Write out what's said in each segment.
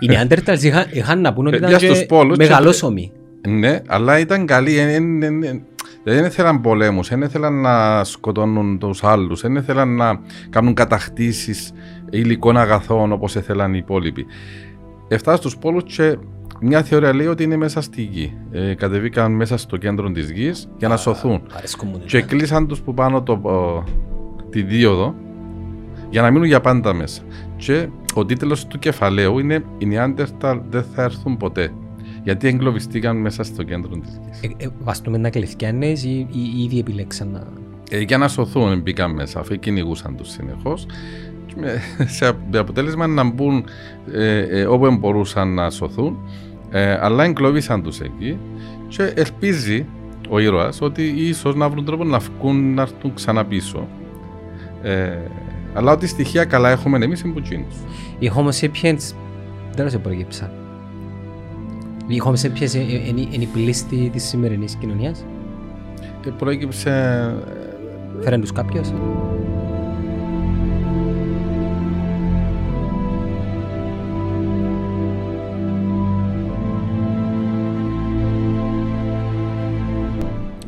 Οι Νεάντερταλς είχαν, είχαν να πούν ότι Παιδιά ήταν στους και πόλους και- μεγαλόσωμοι. Ναι, αλλά ήταν καλοί. ε, ε, ε, ε, Δεν ήθελαν πολέμους, δεν ήθελαν να σκοτώνουν τους άλλους, δεν ήθελαν να κάνουν κατακτήσεις υλικών αγαθών όπως ήθελαν οι υπόλοιποι. Έφτασαν στους πόλους και μια θεωρία λέει ότι είναι μέσα στη γη. Ε, κατεβήκαν μέσα στο κέντρο της γης για να σωθούν. Αρέσκω μου. Και κλείσαν τους που πάνω το, ο, τη δίωδο για να μείνουν για πάντα μέσα. Και ο τίτλος του κεφαλαίου είναι «Οι Νεάντερταλ δεν θα έρθουν ποτέ». Γιατί εγκλωβιστήκαν μέσα στο κέντρο της γης. Ε, ε, βαστούμε να κληθιάνες ή, ή ήδη επιλέξαν να... Ε, για να σωθούν μπήκαν μέσα, αφού κυνηγούσαν τους συνεχώς. Και με, σε, με αποτέλεσμα να μπουν ε, ε, όπου μπορούσαν να σωθούν, ε, αλλά εγκλωβίσαν τους εκεί και ελπίζει ο ήρωας ότι ίσως να βρουν τρόπο να βγουν να έρθουν ξανά πίσω. Ε, αλλά ότι στοιχεία καλά έχουμε εμείς είναι που τσίνους. Οι Homo sapiens δεν σε προέκυψαν. Οι Homo sapiens ε, ε, είναι είναι η πλήστη της σημερινής κοινωνίας. Ε, προέκυψε ε, Φέραν τους κάποιος.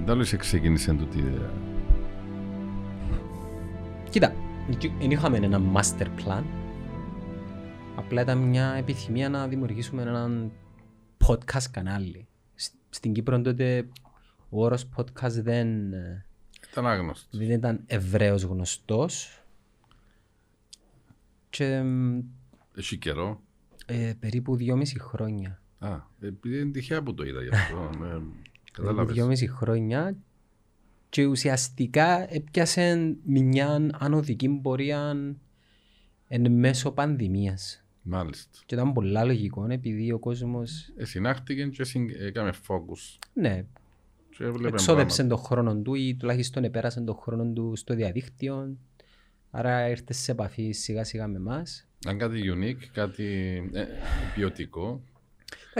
Τέλος ξεκίνησε τούτη ιδέα. Κοίτα, δεν είχαμε ένα master plan. Απλά ήταν μια επιθυμία να δημιουργήσουμε έναν podcast κανάλι. Σ- Στην Κύπρο τότε ο όρος podcast δεν, ε, Ήταν άγνωστος. δεν ήταν ευρέως γνωστός. Και μ, Έχει καιρό. ε, περίπου δυόμιση χρόνια. Α, επειδή είναι τυχαία που το είδα γι' αυτό. ε, Περίπου Κατάλαβες. δυόμιση χρόνια και ουσιαστικά έπιασε μια ανωδική πορεία εν μέσω πανδημίας. Μάλιστα. Και ήταν πολλά λογικό επειδή ο κόσμος Ε, συνάχτηκε και συν- έκαμε focus. ναι, Και έβλεπε εξόδεψε τον χρόνο του ή τουλάχιστον επέρασε τον χρόνο του στο διαδίκτυο. Άρα ήρθες σε επαφή σιγά σιγά με εμάς. Αν κάτι unique, κάτι ε, ποιοτικό, Εντάξει, το,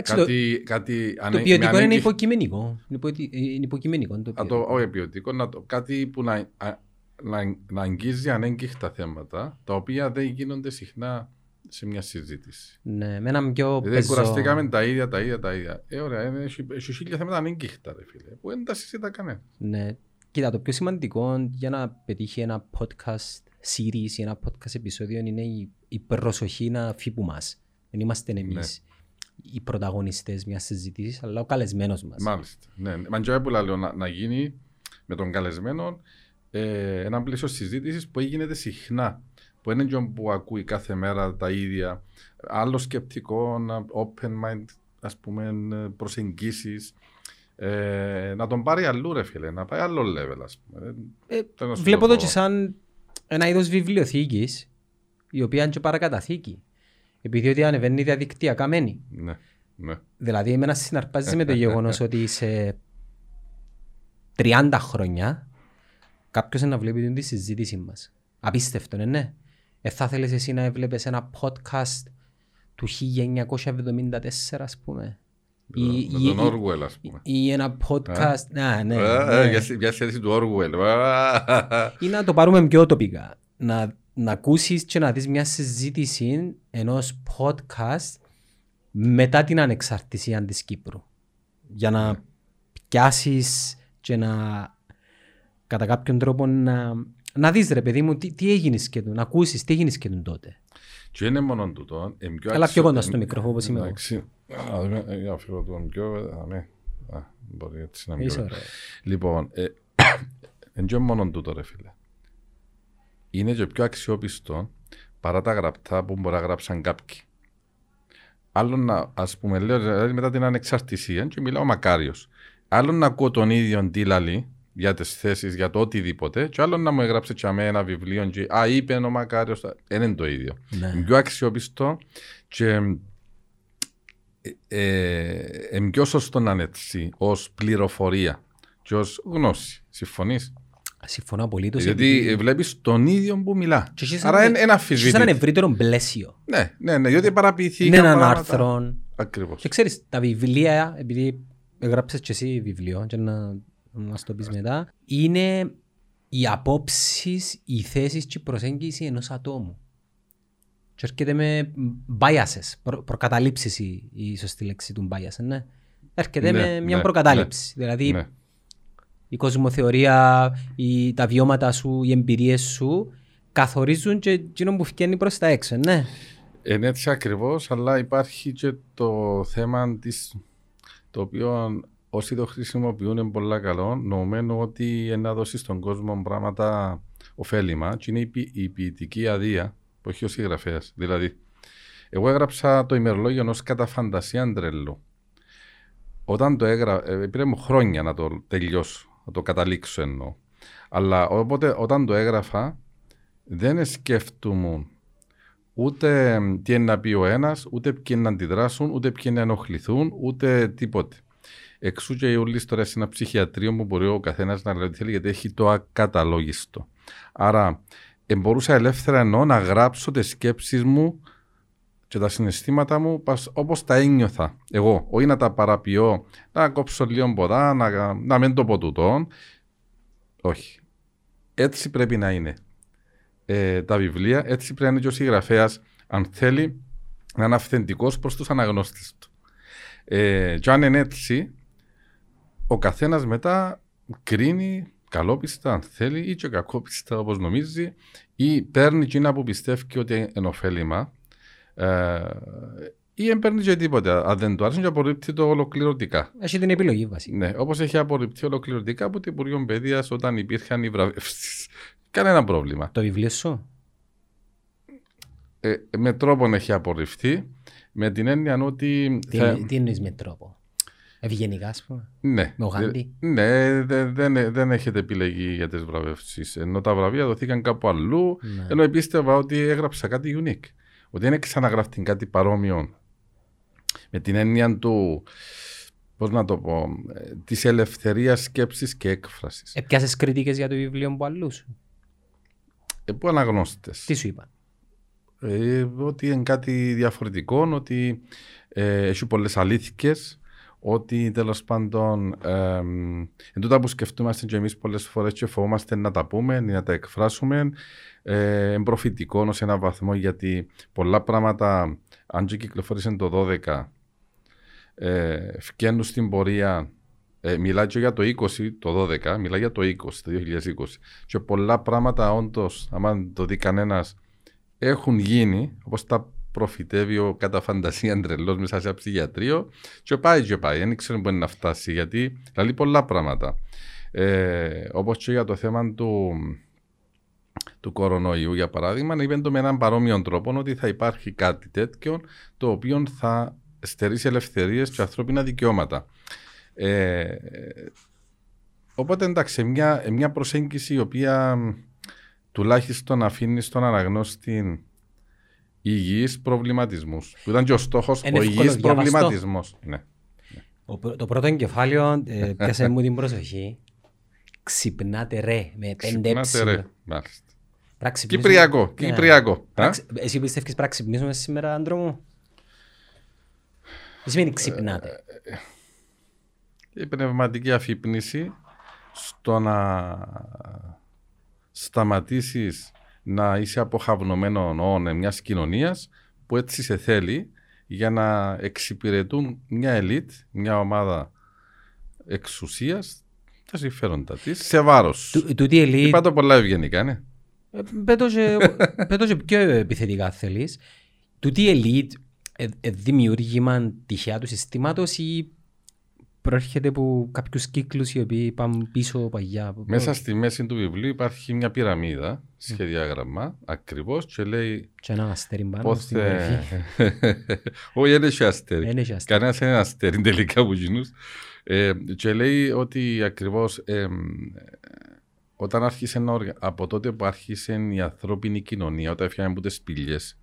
κάτι, κάτι το ανε- ποιοτικό με είναι ανέγκη- υποκειμενικό. Είναι υπο- είναι υποκειμενικό το Α, το, ποιοτικό. όχι ποιοτικό, να το, κάτι που να, α, να, να αγγίζει ανέγκυχτα θέματα, τα οποία δεν γίνονται συχνά σε μια συζήτηση. Ναι, με έναν πιο Δηλαδή πεζό... κουραστήκαμε τα ίδια, τα ίδια, τα ίδια. Ε, ωραία, είναι, έχει, έχει χίλια θέματα ανέγκυχτα, ρε φίλε, που δεν τα συζητά κανένα. Ναι. Κοίτα, το πιο σημαντικό για να πετύχει ένα podcast series ή ένα podcast επεισόδιο είναι η, η προσοχή να φύγει που μας. Δεν είμαστε εμείς οι πρωταγωνιστές μιας συζήτησης, αλλά ο καλεσμένος μας. Μάλιστα. Ναι, μα και που λέω να, να γίνει με τον καλεσμένο ε, ένα πλαίσιο συζήτησης που γίνεται συχνά. Που είναι και που ακούει κάθε μέρα τα ίδια. Άλλος σκεπτικό, να- open mind, ας πούμε, προσεγγίσεις. Ε, να τον πάρει αλλού ρε φίλε, να πάει άλλο level ας πούμε. Ε, Θέλω να σου βλέπω το το πω. και σαν ένα είδος βιβλιοθήκης, η οποία είναι και παρακαταθήκη. Επειδή ότι ανεβαίνει διαδικτυακά μένει. Ναι, ναι. Δηλαδή, εμένα συναρπάζει με το γεγονός ότι σε 30 χρόνια κάποιος να βλέπει τη συζήτηση μας. Απίστευτο, ναι, ναι. Ε, θα θέλεις εσύ να έβλεπες ένα podcast του 1974, ας πούμε. Ή, Με ή- τον ή- Orwell ας πούμε. ή ένα podcast. Να, ναι, Ε, ναι. για σ- Για σχέση του Orwell. Α, Ή να το πάρουμε πιο τοπικά. Να, να ακούσεις και να δεις μια συζήτηση ενός podcast μετά την ανεξαρτησία της Κύπρου. Για να πιάσεις και να κατά κάποιον τρόπο να, να δεις ρε παιδί μου τι, τι έγινε σχεδόν, να ακούσεις τι έγινε σχεδόν τότε. Και είναι μόνο τούτο. είναι πιο Έλα αξιο- πιο κοντά στο μικρόφωνο όπως είμαι εγώ. Εντάξει. Α, δούμε, ε, Για φύγω τον πιο... α, ναι. Α, Μπορεί έτσι να μην Είσαι πιο- ωραίο. Λοιπόν, ε, δεν είναι μόνο τούτο ρε φίλε. Είναι και πιο αξιόπιστο παρά τα γραπτά που μπορεί να γράψαν κάποιοι. Άλλο να, ας πούμε, λέω δηλαδή μετά την ανεξαρτησία και μιλάω μακάριος. Άλλο να ακούω τον ίδιο τι λαλεί για τις θέσεις, για το οτιδήποτε και άλλο να μου έγραψε και αμέ ένα βιβλίο και α, είπε ο μακάριος, δεν είναι το ίδιο. Ναι. Είναι πιο αξιόπιστο και ε, ε, είναι πιο σωστό να είναι έτσι ως πληροφορία και ως γνώση. Συμφωνείς; Συμφωνώ απολύτως. Γιατί βλέπεις τον ίδιο που μιλά. Και έχεις Άρα ένα- είναι ένα έχεις έναν αφισβήτητο. ευρύτερο πλαίσιο. Ναι, ναι, ναι, γιατί παραποιηθήκαν Είναι έναν πράγματα. άρθρο. Ακριβώς. Και ξέρεις, τα βιβλία, επειδή έγραψες και εσύ βιβλίο και να μας το πεις μετά, είναι οι απόψεις, οι θέσεις και η προσέγγιση ενός ατόμου. και έρχεται με biases, προ, προκαταλήψεις η, η σωστή λέξη του bias, ναι. Έρχεται Ναι, με μια ναι, προκατάληψη. Δηλαδή Ναι. Η κοσμοθεωρία, η, τα βιώματα σου, οι εμπειρίες σου καθορίζουν και εκείνο που φκένει προς τα έξω, ναι. Είναι έτσι ακριβώς, αλλά υπάρχει και το θέμα της, το οποίο όσοι το χρησιμοποιούν είναι πολύ καλό, νομίζουν ότι να δώσει στον κόσμο πράγματα ωφέλιμα και είναι η, ποι- η ποιητική αδεία που έχει ο συγγραφέας. Δηλαδή, εγώ έγραψα το ημερολόγιο ενός κατά φαντασία τρελού. Όταν το έγραψα, πήρε μου χρόνια να το τελειώσω, να το καταλήξω εννοώ. Αλλά οπότε, όταν το έγραφα, δεν σκέφτομαι ούτε τι είναι να πει ο ένας, ούτε ποιοι είναι να αντιδράσουν, ούτε ποιοι είναι να ενοχληθούν, ούτε τίποτε. Εξού και η όλη ιστορία σε ένα ψυχιατρίο που μπορεί ο καθένας να λέει ό,τι θέλει, γιατί έχει το ακαταλόγιστο. Άρα, ε, μπορούσα ελεύθερα εννοώ να γράψω τις σκέψεις μου και τα συναισθήματα μου όπως τα ένιωθα εγώ. Όχι να τα παραποιώ, να κόψω λίγο ποδά, να, να μην το πω τούτο. Όχι. Έτσι πρέπει να είναι ε, τα βιβλία, έτσι πρέπει να είναι και ο συγγραφέας, αν θέλει, να είναι αυθεντικός προς τους αναγνώστες του. Ε, και αν είναι έτσι, ο καθένας μετά κρίνει καλόπιστα, αν θέλει, ή και κακόπιστα, όπως νομίζει, ή παίρνει εκείνα που πιστεύει ότι είναι ωφέλιμα, ε, ή δεν παίρνει και τίποτα. Αν δεν του άρεσε, και απορρίπτει το ολοκληρωτικά. Έχει την επιλογή βασικά. Ναι, όπως έχει απορριπτεί ολοκληρωτικά από το Υπουργείο Παιδείας όταν υπήρχαν οι βραβεύσει. Κανένα πρόβλημα. Το βιβλίο σου; Ε, με τρόπον έχει απορριφθεί, με την έννοια ότι. Τι, θα- τι εννοείς με τρόπο; Ευγενικά, ας πούμε; Ναι. Με ο Γάντι. Ε, Ναι, δε- δεν, δεν έχετε επιλεγεί για τις βραβεύσεις. Ενώ τα βραβεία δοθήκαν κάπου αλλού, Ναι. ενώ πίστευα ότι έγραψα κάτι unique. Ότι δεν ξαναγραφτεί κάτι παρόμοιο. Με την έννοια του. Πώς να το πω, της ελευθερίας σκέψης και έκφρασης. Επιάσες κριτικές για το βιβλίο που αλλού σου; Ε, πού αναγνώστες. Τι σου είπα. Ε, ότι είναι κάτι διαφορετικό, ότι ε, έχει πολλές αλήθειες, ότι τέλος πάντων ε, εν τούτα που σκεφτούμαστε και εμείς πολλές φορές και φοβόμαστε να τα πούμε, να τα εκφράσουμε. Ε, είναι προφητικό σε έναν βαθμό γιατί πολλά πράγματα, αν και κυκλοφόρησε το 12, ε, φκαίνουν στην πορεία. Ε, μιλάει και για το 20, το 12, μιλάει για το 20, το 2020. Και πολλά πράγματα όντως, άμα το δει κανένας, έχουν γίνει, όπως τα προφητεύει ο κατά φαντασία τρελός μέσα σε ένα ψυχιατρίο και πάει και πάει, δεν ξέρω πού είναι να φτάσει γιατί λέει πολλά πράγματα. Ε, όπως και για το θέμα του, του κορονοϊού για παράδειγμα, είπε το με έναν παρόμοιο τρόπο ότι θα υπάρχει κάτι τέτοιο το οποίο θα στερήσει ελευθερίες και ανθρώπινα δικαιώματα. Ε, οπότε εντάξει, μια, μια προσέγγιση η οποία τουλάχιστον αφήνει στον αναγνώστη υγιείς προβληματισμούς. Που ήταν και ο στόχος, Είναι ο εύκολο υγιής διαβαστό. προβληματισμός. Ναι. Ο πρω- το πρώτο εγκεφάλαιο ε, πιάσε μου την προσοχή. Ξυπνάτε ρε με πέντε Ξυπνάτε, έψιλα. ρε. Μάλιστα. Πρέπει να ξυπνήσουμε. Κυπριακό, Ναι. Κυπριακό. Πρέπει να Α; ξε- Εσύ πιστεύεις πρέπει να ξυπνήσουμε σήμερα, άντρο μου; Τι σημαίνει ξυπνάτε. Η πνευματική αφύπνιση στο να σταματήσεις να είσαι αποχαυνομένο όνε μιας κοινωνίας που έτσι σε θέλει για να εξυπηρετούν μια ελίτ, μια ομάδα εξουσίας τα συμφέροντα της σε βάρος σου. Του- Τούτη ελίτ, Είπα το πολλά ευγενικά, ναι. ε, πέτω και- πέτω και πιο επιθετικά θέλεις. Τούτη ελίτ ε, ε, δημιούργημα τυχαία του συστήματος ή προέρχεται από κάποιους κύκλους οι οποίοι πάνε πίσω παγιά. Μέσα στη μέση του βιβλίου υπάρχει μια πυραμίδα, σχεδιάγραμμα, ακριβώς και λέει Και ένα αστέρι πάνω στην πότε... κορυφή. Όχι, δεν έχει αστέρι. Δεν έχει αστέρι. Κανένας είναι αστέρι τελικά από εκείνους. Ε, και λέει ότι ακριβώς ε, όταν άρχισε να οργα... από τότε που άρχισε η ανθρώπινη κοινωνία, όταν έφυγαν από τις σπηλιές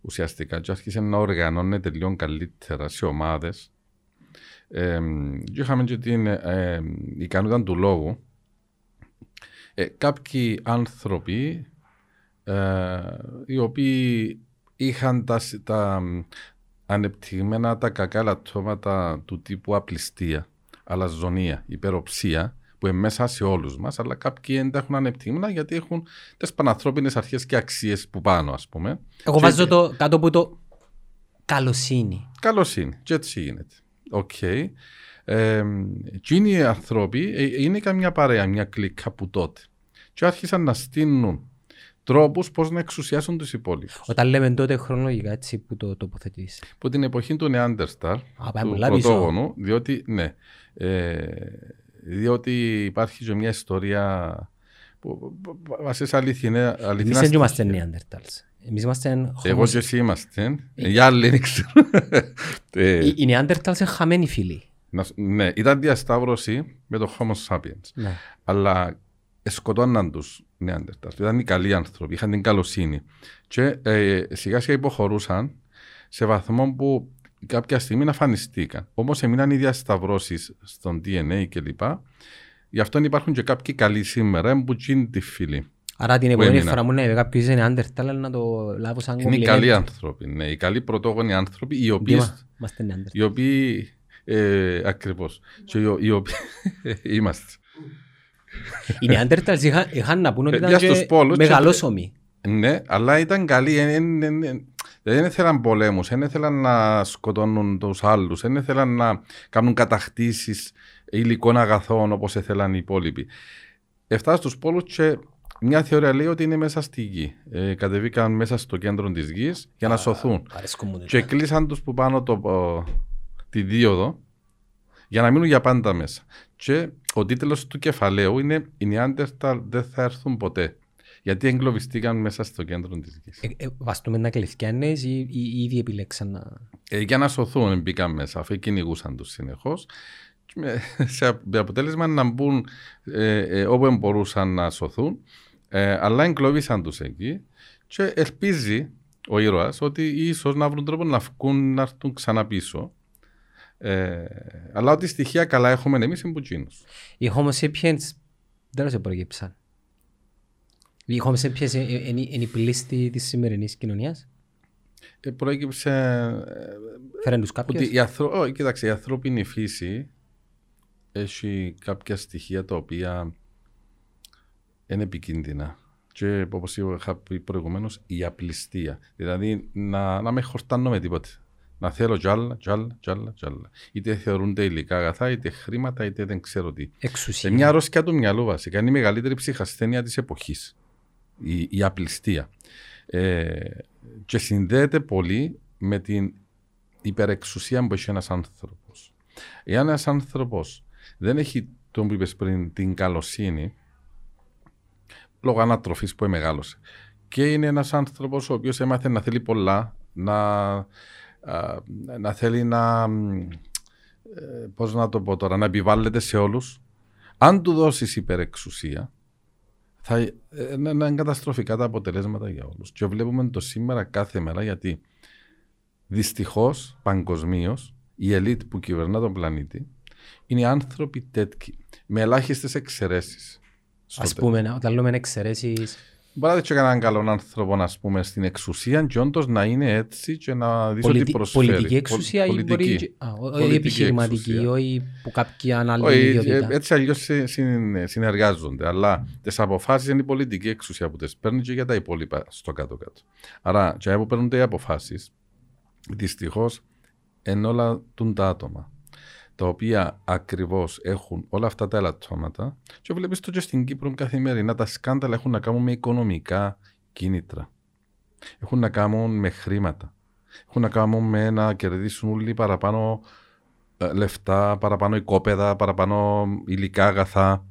ουσιαστικά και άρχισε να οργανώνεται λίγο καλύτερα σε ομάδες ε, και είχαμε και την ε, ικανότητα του λόγου ε, κάποιοι άνθρωποι ε, οι οποίοι είχαν τα, σ- τα μ, ανεπτυγμένα τα κακά λατώματα του τύπου απληστία, αλαζονία, υπεροψία που είναι μέσα σε όλους μας, αλλά κάποιοι δεν τα έχουν ανεπτυγμένα γιατί έχουν τις πανανθρώπινες αρχές και αξίες που πάνω, ας πούμε. Εγώ Και- βάζω το κάτω από το καλοσύνη. Καλοσύνη. Και έτσι γίνεται. Οκ. Ε, και είναι οι άνθρωποι, ε, είναι καμιά παρέα, μια κλίκα που τότε. Και άρχισαν να στείλουν τρόπους πώς να εξουσιάσουν τους υπόλοιπους. Όταν λέμε τότε χρονολογικά έτσι που το τοποθετείς. Από την εποχή του Νεάντερταλ, Α, πάμε του πολλά πίσω. πρωτόγονου, διότι, ναι, ε, διότι υπάρχει και μια ιστορία που που- που βασίζεται αληθινά, Εμείς αληθινά δεν είμαστε στοιχεία. Neanderthals. Εμείς είμαστε Εγώ Homo- και εσύ είμαστε. Οι άλλοι δεν ξέρω. Ε, Οι οι Neanderthals είναι χαμένοι φίλοι. να σου- ναι, ήταν διασταύρωση με το Homo sapiens. Ναι. Αλλά σκοτώναν τους Νεάντερταλς. Ήταν οι καλοί άνθρωποι, είχαν την καλοσύνη. Και ε, σιγά σιγά υποχωρούσαν σε βαθμό που κάποια στιγμή αφανιστήκαν. Όμως έμειναν οι διασταυρώσεις στον DNA κλπ. Γι' αυτό υπάρχουν και κάποιοι καλοί σήμερα που είναι τη φίλη. Άρα την Που επόμενη έμειναν. φορά μου να κάποιος είναι Neanderthal να το λάβω σαν Είναι οι compliment. καλοί άνθρωποι. Ναι, οι καλοί πρωτόγονοι άνθρωποι, οι οποίοι, Δήμα, Είμαστε Neanderthal. οι οποίοι ε, ακριβώς, και οι, οι οποίοι είμαστε. Οι Neanderthals είχαν, είχαν να πούν ότι Ε, ήταν για στους και πόλους και- μεγαλόσωμοι. Ναι, αλλά ήταν καλοί. ε, ε, ε, ε, Δεν ήθελαν πολέμους, δεν ήθελαν να σκοτώνουν τους άλλους, δεν ήθελαν να κάνουν κατακτήσεις υλικών αγαθών όπως ήθελαν οι υπόλοιποι. Έφτασαν στους πόλους και μια θεωρία λέει ότι είναι μέσα στη γη. Ε, κατεβήκαν μέσα στο κέντρο της γης για να σωθούν. Αρέσκω μου Και τέτοια. κλείσαν τους που πάνω το, ο, τη δίωδο για να μείνουν για πάντα μέσα. Και ο τίτλος του κεφαλαίου είναι Οι Νιάντερταλ δεν θα έρθουν ποτέ. Γιατί εγκλωβιστήκαν μέσα στο κέντρο της γης. Ε, ε, Βαστούμε να κληθιά νέες ή, ή, ή ήδη επιλέξαν να... Ε, για να σωθούν μπήκαν μέσα, αφού κυνηγούσαν τους συνεχώς. Σε με αποτέλεσμα να μπουν ε, ε, όπου μπορούσαν να σωθούν, ε, αλλά εγκλωβίσαν τους εκεί και ελπίζει ο ήρωας ότι ίσως να βρουν τρόπο να βγουν να έρθουν ξανά πίσω. Ε, αλλά ό,τι στοιχεία καλά έχουμε εμείς είναι πουτσίνους. Οι Homo sapiens δεν σε προγύψαν. Οι Homo sapiens ε, ε, είναι είναι η πλήστη της σημερινής κοινωνίας. Ε, προέκυψε ε, Φέραν τους κάποιος. ότι η, ανθρω... Ω, κοίταξε, η ανθρώπινη φύση έχει κάποια στοιχεία τα οποία είναι επικίνδυνα. Και όπως είχα πει προηγουμένως, η απληστία. Δηλαδή να, να με χορτάνω με τίποτε. Να θέλω τζάλα, τζάλα, τζάλα, τζάλα. Είτε θεωρούνται υλικά αγαθά, είτε χρήματα, είτε δεν ξέρω τι. Εξουσία. Σε μια αρρώστια του μυαλού βασικά είναι η μεγαλύτερη ψυχασθένεια της εποχής. Η, η απληστία. Ε, και συνδέεται πολύ με την υπερεξουσία που έχει ένας άνθρωπος. Εάν ένας άνθρωπος δεν έχει τον που είπες πριν την καλοσύνη λόγω ανατροφής που μεγάλωσε και είναι ένας άνθρωπος ο οποίος έμαθε να θέλει πολλά να, α, να θέλει να ε, πώς να το πω τώρα, να επιβάλλεται σε όλους αν του δώσεις υπερεξουσία θα ε, να να είναι καταστροφικά τα αποτελέσματα για όλους. Και βλέπουμε το σήμερα κάθε μέρα γιατί δυστυχώς παγκοσμίως η ελίτ που κυβερνά τον πλανήτη είναι άνθρωποι τέτοιοι με ελάχιστες εξαιρέσεις. Στο Ας τέλος. πούμε, όταν λέμε εξαιρέσεις, Μπορεί να δείξει έναν καλό άνθρωπο ας πούμε, στην εξουσία και όντως να είναι έτσι και να δεις ότι πολιτι- προσφέρει. πολιτική Πολ- εξουσία ή πολιτική. μπορεί... και- Α, ο- όχι Πολιτική επιχειρηματική, εξουσία. όχι που κάποια άλλη Όχι, ιδιότητα. ε, έτσι αλλιώς συνεργάζονται. Αλλά τις αποφάσεις είναι η πολιτική εξουσία που τις παίρνει και για τα υπόλοιπα στο κάτω-κάτω. Άρα, και που παίρνονται οι αποφάσεις, δυστυχώς είναι όλα τούν τα άτομα. Τα οποία ακριβώς έχουν όλα αυτά τα ελαττώματα, και βλέπεις το και στην Κύπρο καθημερινά τα σκάνδαλα έχουν να κάνουν με οικονομικά κίνητρα. Έχουν να κάνουν με χρήματα. Έχουν να κάνουν με να κερδίσουν όλοι παραπάνω ε, λεφτά, παραπάνω οικόπεδα, παραπάνω υλικά αγαθά.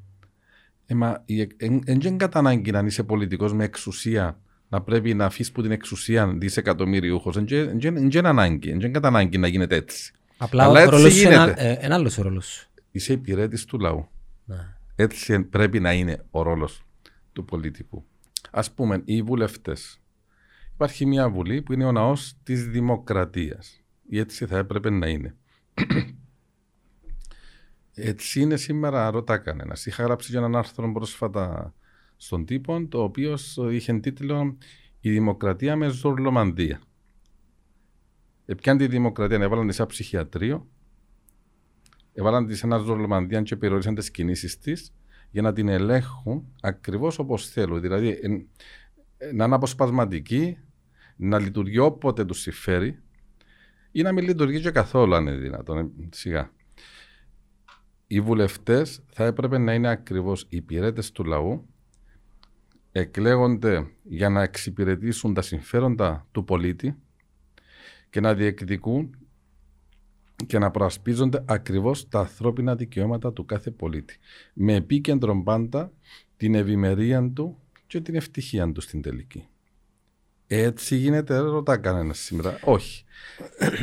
Ε, μα δεν είναι κατά ανάγκη να είσαι πολιτικός με εξουσία να πρέπει να αφήσεις που την εξουσία δισεκατομμύριούχος. Δεν είναι ανάγκη, δεν είναι κατά ανάγκη να γίνεται έτσι. Απλά Αλλά ο έτσι ρόλος σου είναι γίνεται. ε, ένα άλλος ο ρόλος σου. Είσαι υπηρέτης του λαού. Ναι. Έτσι πρέπει να είναι ο ρόλος του πολιτικού. Ας πούμε, οι βουλευτές. Υπάρχει μια βουλή που είναι ο ναός της δημοκρατίας. Ή έτσι θα έπρεπε να είναι. έτσι είναι σήμερα, ρωτά κανένας. Είχα γράψει για έναν άρθρο πρόσφατα στον τύπο, το οποίος είχε τίτλο «Η δημοκρατία με ζωρλομανδία». Επιάν τη δημοκρατία, έβαλαν τη σαν ψυχιατρίο, έβαλαν της σε ένας ζωρλομανδία και περιορίσαν τις κινήσεις της για να την ελέγχουν ακριβώς όπως θέλουν. Δηλαδή εν- να είναι αποσπασματική, να λειτουργεί όποτε τους συμφέρει ή να μην λειτουργεί και καθόλου αν είναι δυνατόν. ε, Σιγά. Οι βουλευτές θα έπρεπε να είναι ακριβώς οι υπηρέτες του λαού εκλέγονται για να εξυπηρετήσουν τα συμφέροντα του πολίτη και να διεκδικούν και να προασπίζονται ακριβώς τα ανθρώπινα δικαιώματα του κάθε πολίτη. Με επίκεντρο πάντα την ευημερία του και την ευτυχία του στην τελική. Έτσι γίνεται, ρωτά κανένας σήμερα. Όχι.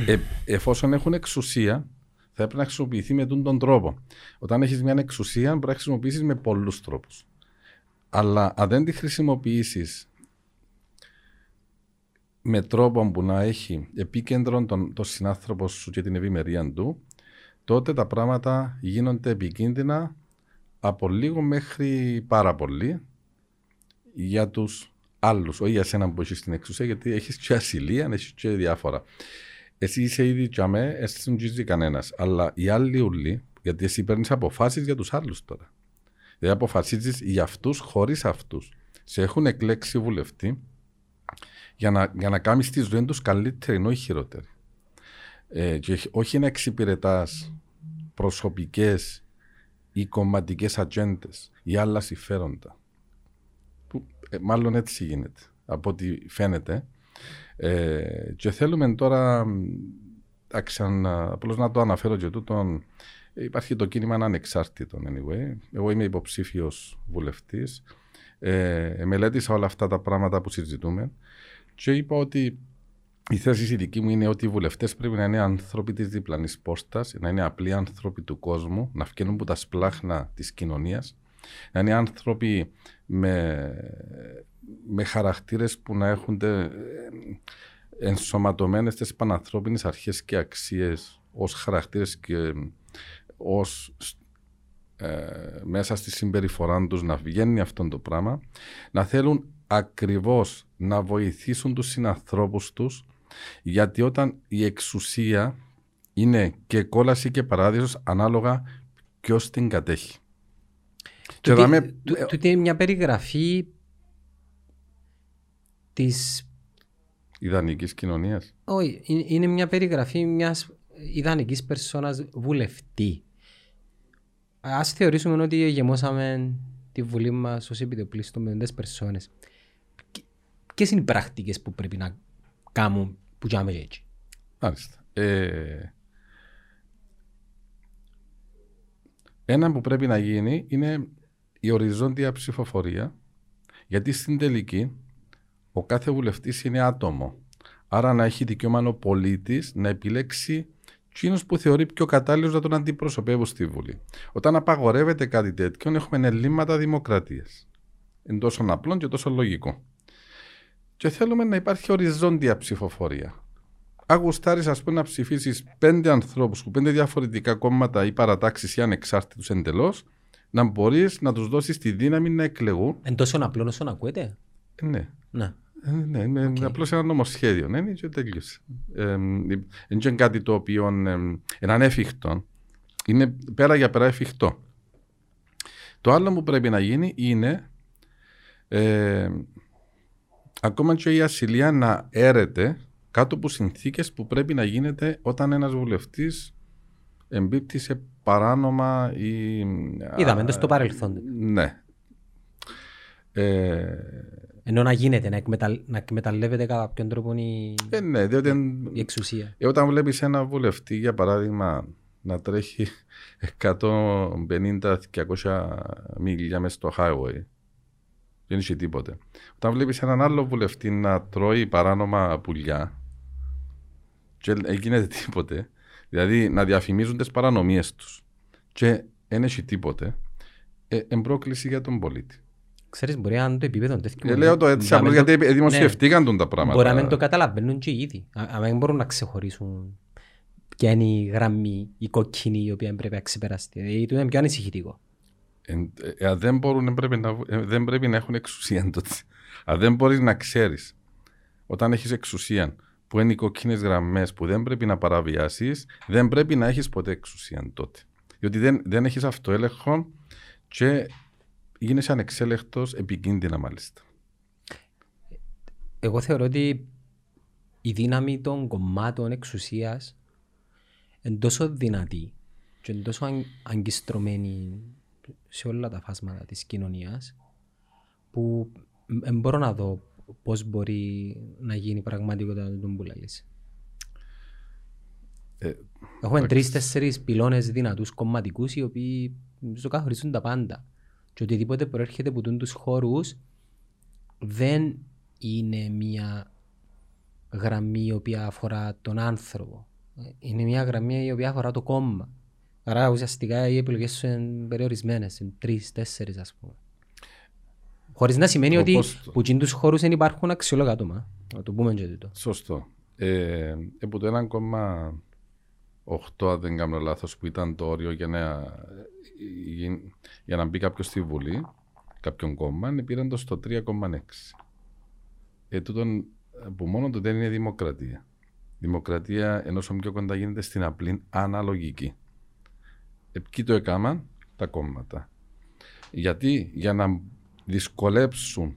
Ε, εφόσον έχουν εξουσία, θα έπρεπε να χρησιμοποιηθεί με τον, τον τρόπο. Όταν έχεις μια εξουσία, πρέπει να χρησιμοποιήσεις με πολλούς τρόπους. Αλλά αν δεν τη χρησιμοποιήσεις με τρόπο που να έχει επίκεντρο τον, τον συνάνθρωπο σου και την ευημερία του, τότε τα πράγματα γίνονται επικίνδυνα από λίγο μέχρι πάρα πολύ για τους άλλους, όχι για σένα που έχεις την εξουσία, γιατί έχεις και ασυλία, έχεις και διάφορα. Εσύ είσαι ήδη τζαμέ, εσύ δεν τζίζει κανένας, αλλά οι άλλοι ουλοί, γιατί εσύ παίρνεις αποφάσεις για τους άλλους τώρα. Δηλαδή αποφασίζεις για αυτούς χωρίς αυτούς. Σε έχουν εκλέξει βουλευτή για να, για να κάνεις τη ζωή τους καλύτερη, όχι χειρότερη. Ε, και όχι να εξυπηρετάς προσωπικές ή κομματικές ατζέντες ή άλλα συμφέροντα. Που, ε, μάλλον έτσι γίνεται, από ό,τι φαίνεται. Ε, και θέλουμε τώρα, απλώς να το αναφέρω και τούτον, υπάρχει το κίνημα ανεξάρτητο anyway. Εγώ είμαι υποψήφιος βουλευτής. Ε, μελέτησα όλα αυτά τα πράγματα που συζητούμε και είπα ότι η θέση η δική μου είναι ότι οι βουλευτές πρέπει να είναι άνθρωποι της διπλανής πόρτα, να είναι απλοί άνθρωποι του κόσμου, να βγαίνουν από τα σπλάχνα της κοινωνίας, να είναι άνθρωποι με, με χαρακτήρες που να έχουν ενσωματωμένες τι πανανθρώπινες αρχές και αξίες ως χαρακτήρες και ως ε, μέσα στη συμπεριφορά τους να βγαίνει αυτό το πράγμα, να θέλουν ακριβώς να βοηθήσουν τους συνανθρώπους τους γιατί όταν η εξουσία είναι και κόλαση και παράδεισος ανάλογα ποιος την κατέχει. Τούτη, δάμε... τούτη είναι μια περιγραφή της... Ιδανικής κοινωνίας. Όχι, είναι μια περιγραφή μιας ιδανικής περσόνας βουλευτή. Ας θεωρήσουμε ότι γεμώσαμε τη βουλή μας ως επιτοπλίστων με τις περσόνες. Ποιες είναι οι πρακτικές που πρέπει να κάνουν που κάνουμε έτσι; Μάλιστα. Ε, ένα που πρέπει να γίνει είναι η οριζόντια ψηφοφορία γιατί στην τελική ο κάθε βουλευτής είναι άτομο. Άρα να έχει δικαίωμα ο πολίτης να επιλέξει εκείνου που θεωρεί πιο κατάλληλο να τον αντιπροσωπεύουν στη Βουλή. Όταν απαγορεύεται κάτι τέτοιο, έχουμε ελλείμματα δημοκρατίας. Είναι τόσο απλό και τόσο λογικό. Και θέλουμε να υπάρχει οριζόντια ψηφοφορία. Αγουστάρεις, ας πούμε, να ψηφίσεις πέντε ανθρώπους που πέντε διαφορετικά κόμματα ή παρατάξεις ή ανεξάρτητους εντελώς, να μπορείς να τους δώσεις τη δύναμη να εκλεγούν. Εν τόσο απλό όσο να ακούετε. Ναι. ναι. Ε, ναι, είναι okay. απλώς ένα νομοσχέδιο. Ναι, και τέλειωσε. Δεν είναι κάτι το οποίο είναι ανέφικτο. Είναι πέρα για πέρα εφικτό. Το άλλο που πρέπει να γίνει είναι ε, ακόμα και η ασυλία να έρεται κάτω από συνθήκες που πρέπει να γίνεται όταν ένας βουλευτής εμπίπτει σε παράνομα ή... Είδαμε το στο παρελθόν. Ναι. Ε, ενώ να γίνεται, να, εκμεταλλ... να εκμεταλλεύεται κατά κάποιον τρόπο η, ε, ναι, διότι η εξουσία. Ε, όταν βλέπεις ένα βουλευτή, για παράδειγμα, να τρέχει 150-200 μίλια μέσα στο highway, δεν είχε τίποτε. Όταν βλέπεις έναν άλλο βουλευτή να τρώει παράνομα πουλιά και δεν γίνεται τίποτε, δηλαδή να διαφημίζουν τις παρανομίες τους και δεν έχει τίποτε, ε, εμπρόκληση για τον πολίτη. Ξέρεις, μπορεί να το επίπεδο τέτοιο. Ε, λέω το έτσι απλώς γιατί δημοσιευτήκαν ναι. τα πράγματα. Μπορεί να μην το καταλαβαίνουν και οι ίδιοι. Αν δεν μπορούν να ξεχωρίσουν ποια είναι η γραμμή, η κόκκινη η οποία πρέπει να ξεπεραστεί. Δηλαδή, το είναι πιο ανησυχητικό. Ε, ε, δεν, μπορούν, πρέπει να, ε, δεν πρέπει να έχουν εξουσία τότε. Αν δεν μπορείς να ξέρεις όταν έχεις εξουσία που είναι οι κόκκινες γραμμές που δεν πρέπει να παραβιάσεις, δεν πρέπει να έχεις ποτέ εξουσία τότε. Διότι δεν, δεν έχεις αυτοέλεγχο και γίνεσαι ανεξέλεκτος επικίνδυνα μάλιστα. Εγώ θεωρώ ότι η δύναμη των κομμάτων εξουσίας είναι τόσο δυνατή και είναι τόσο αν, αγκιστρωμένη σε όλα τα φάσματα της κοινωνίας που δεν μπορώ να δω πώς μπορεί να γίνει πραγματικότητα τον που λαλείς. Ε, Έχουμε τρεις-τέσσερις πυλώνες δυνατούς κομματικούς οι οποίοι ζωκαχωρίζουν τα πάντα. Και οτιδήποτε προέρχεται από τους χώρους δεν είναι μια γραμμή η οποία αφορά τον άνθρωπο. Είναι μια γραμμή η οποία αφορά το κόμμα. Άρα ουσιαστικά οι επιλογές σου είναι περιορισμένες, είναι τρεις, τέσσερις ας πούμε. Χωρίς να σημαίνει ότι Όπως το- που εκείνους τους χώρους δεν υπάρχουν αξιόλογα άτομα. Να το πούμε και τούτο. Σωστό. Ε, από το 1,8 αν δεν κάνω λάθος που ήταν το όριο για να, γι- για να μπει κάποιος στη Βουλή, κάποιον κόμμα, πήραν το στο 3,6. Ε, τούτον, που μόνο το δεν είναι δημοκρατία. Δημοκρατία ενώ όσο πιο κοντά γίνεται στην απλή αναλογική. Επικεί το έκαναν τα κόμματα. Γιατί; Για να δυσκολέψουν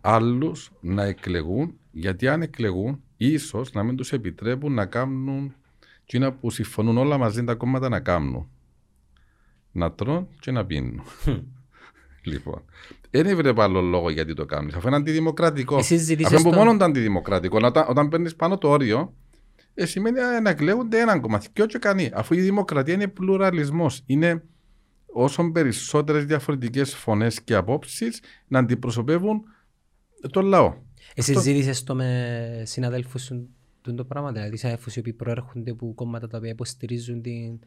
άλλους να εκλεγούν, γιατί αν εκλεγούν, ίσως να μην τους επιτρέπουν να κάνουν εκείνα που συμφωνούν όλα μαζί τα κόμματα να κάνουν. Να τρώνε και να πίνουν. λοιπόν, δεν έβλεπα άλλο λόγο γιατί το κάνουν. Αφού είναι αντιδημοκρατικό. Εσείς ζητήσες Αφού είναι το- μόνο το αντιδημοκρατικό. Όταν, όταν παίρνεις πάνω το όριο, ε, σημαίνει ε, να εκλέγονται έναν κομμάτι. Και όχι κανεί. Αφού η δημοκρατία είναι πλουραλισμός. Είναι όσο περισσότερες διαφορετικές φωνές και απόψεις να αντιπροσωπεύουν τον λαό. Εσύ Αυτό- ζήτησες το με συναδέλφους σου τούτο το πράγμα, δηλαδή συναδέλφους οι οποίοι προέρχονται από κόμματα τα οποία υποστηρίζουν την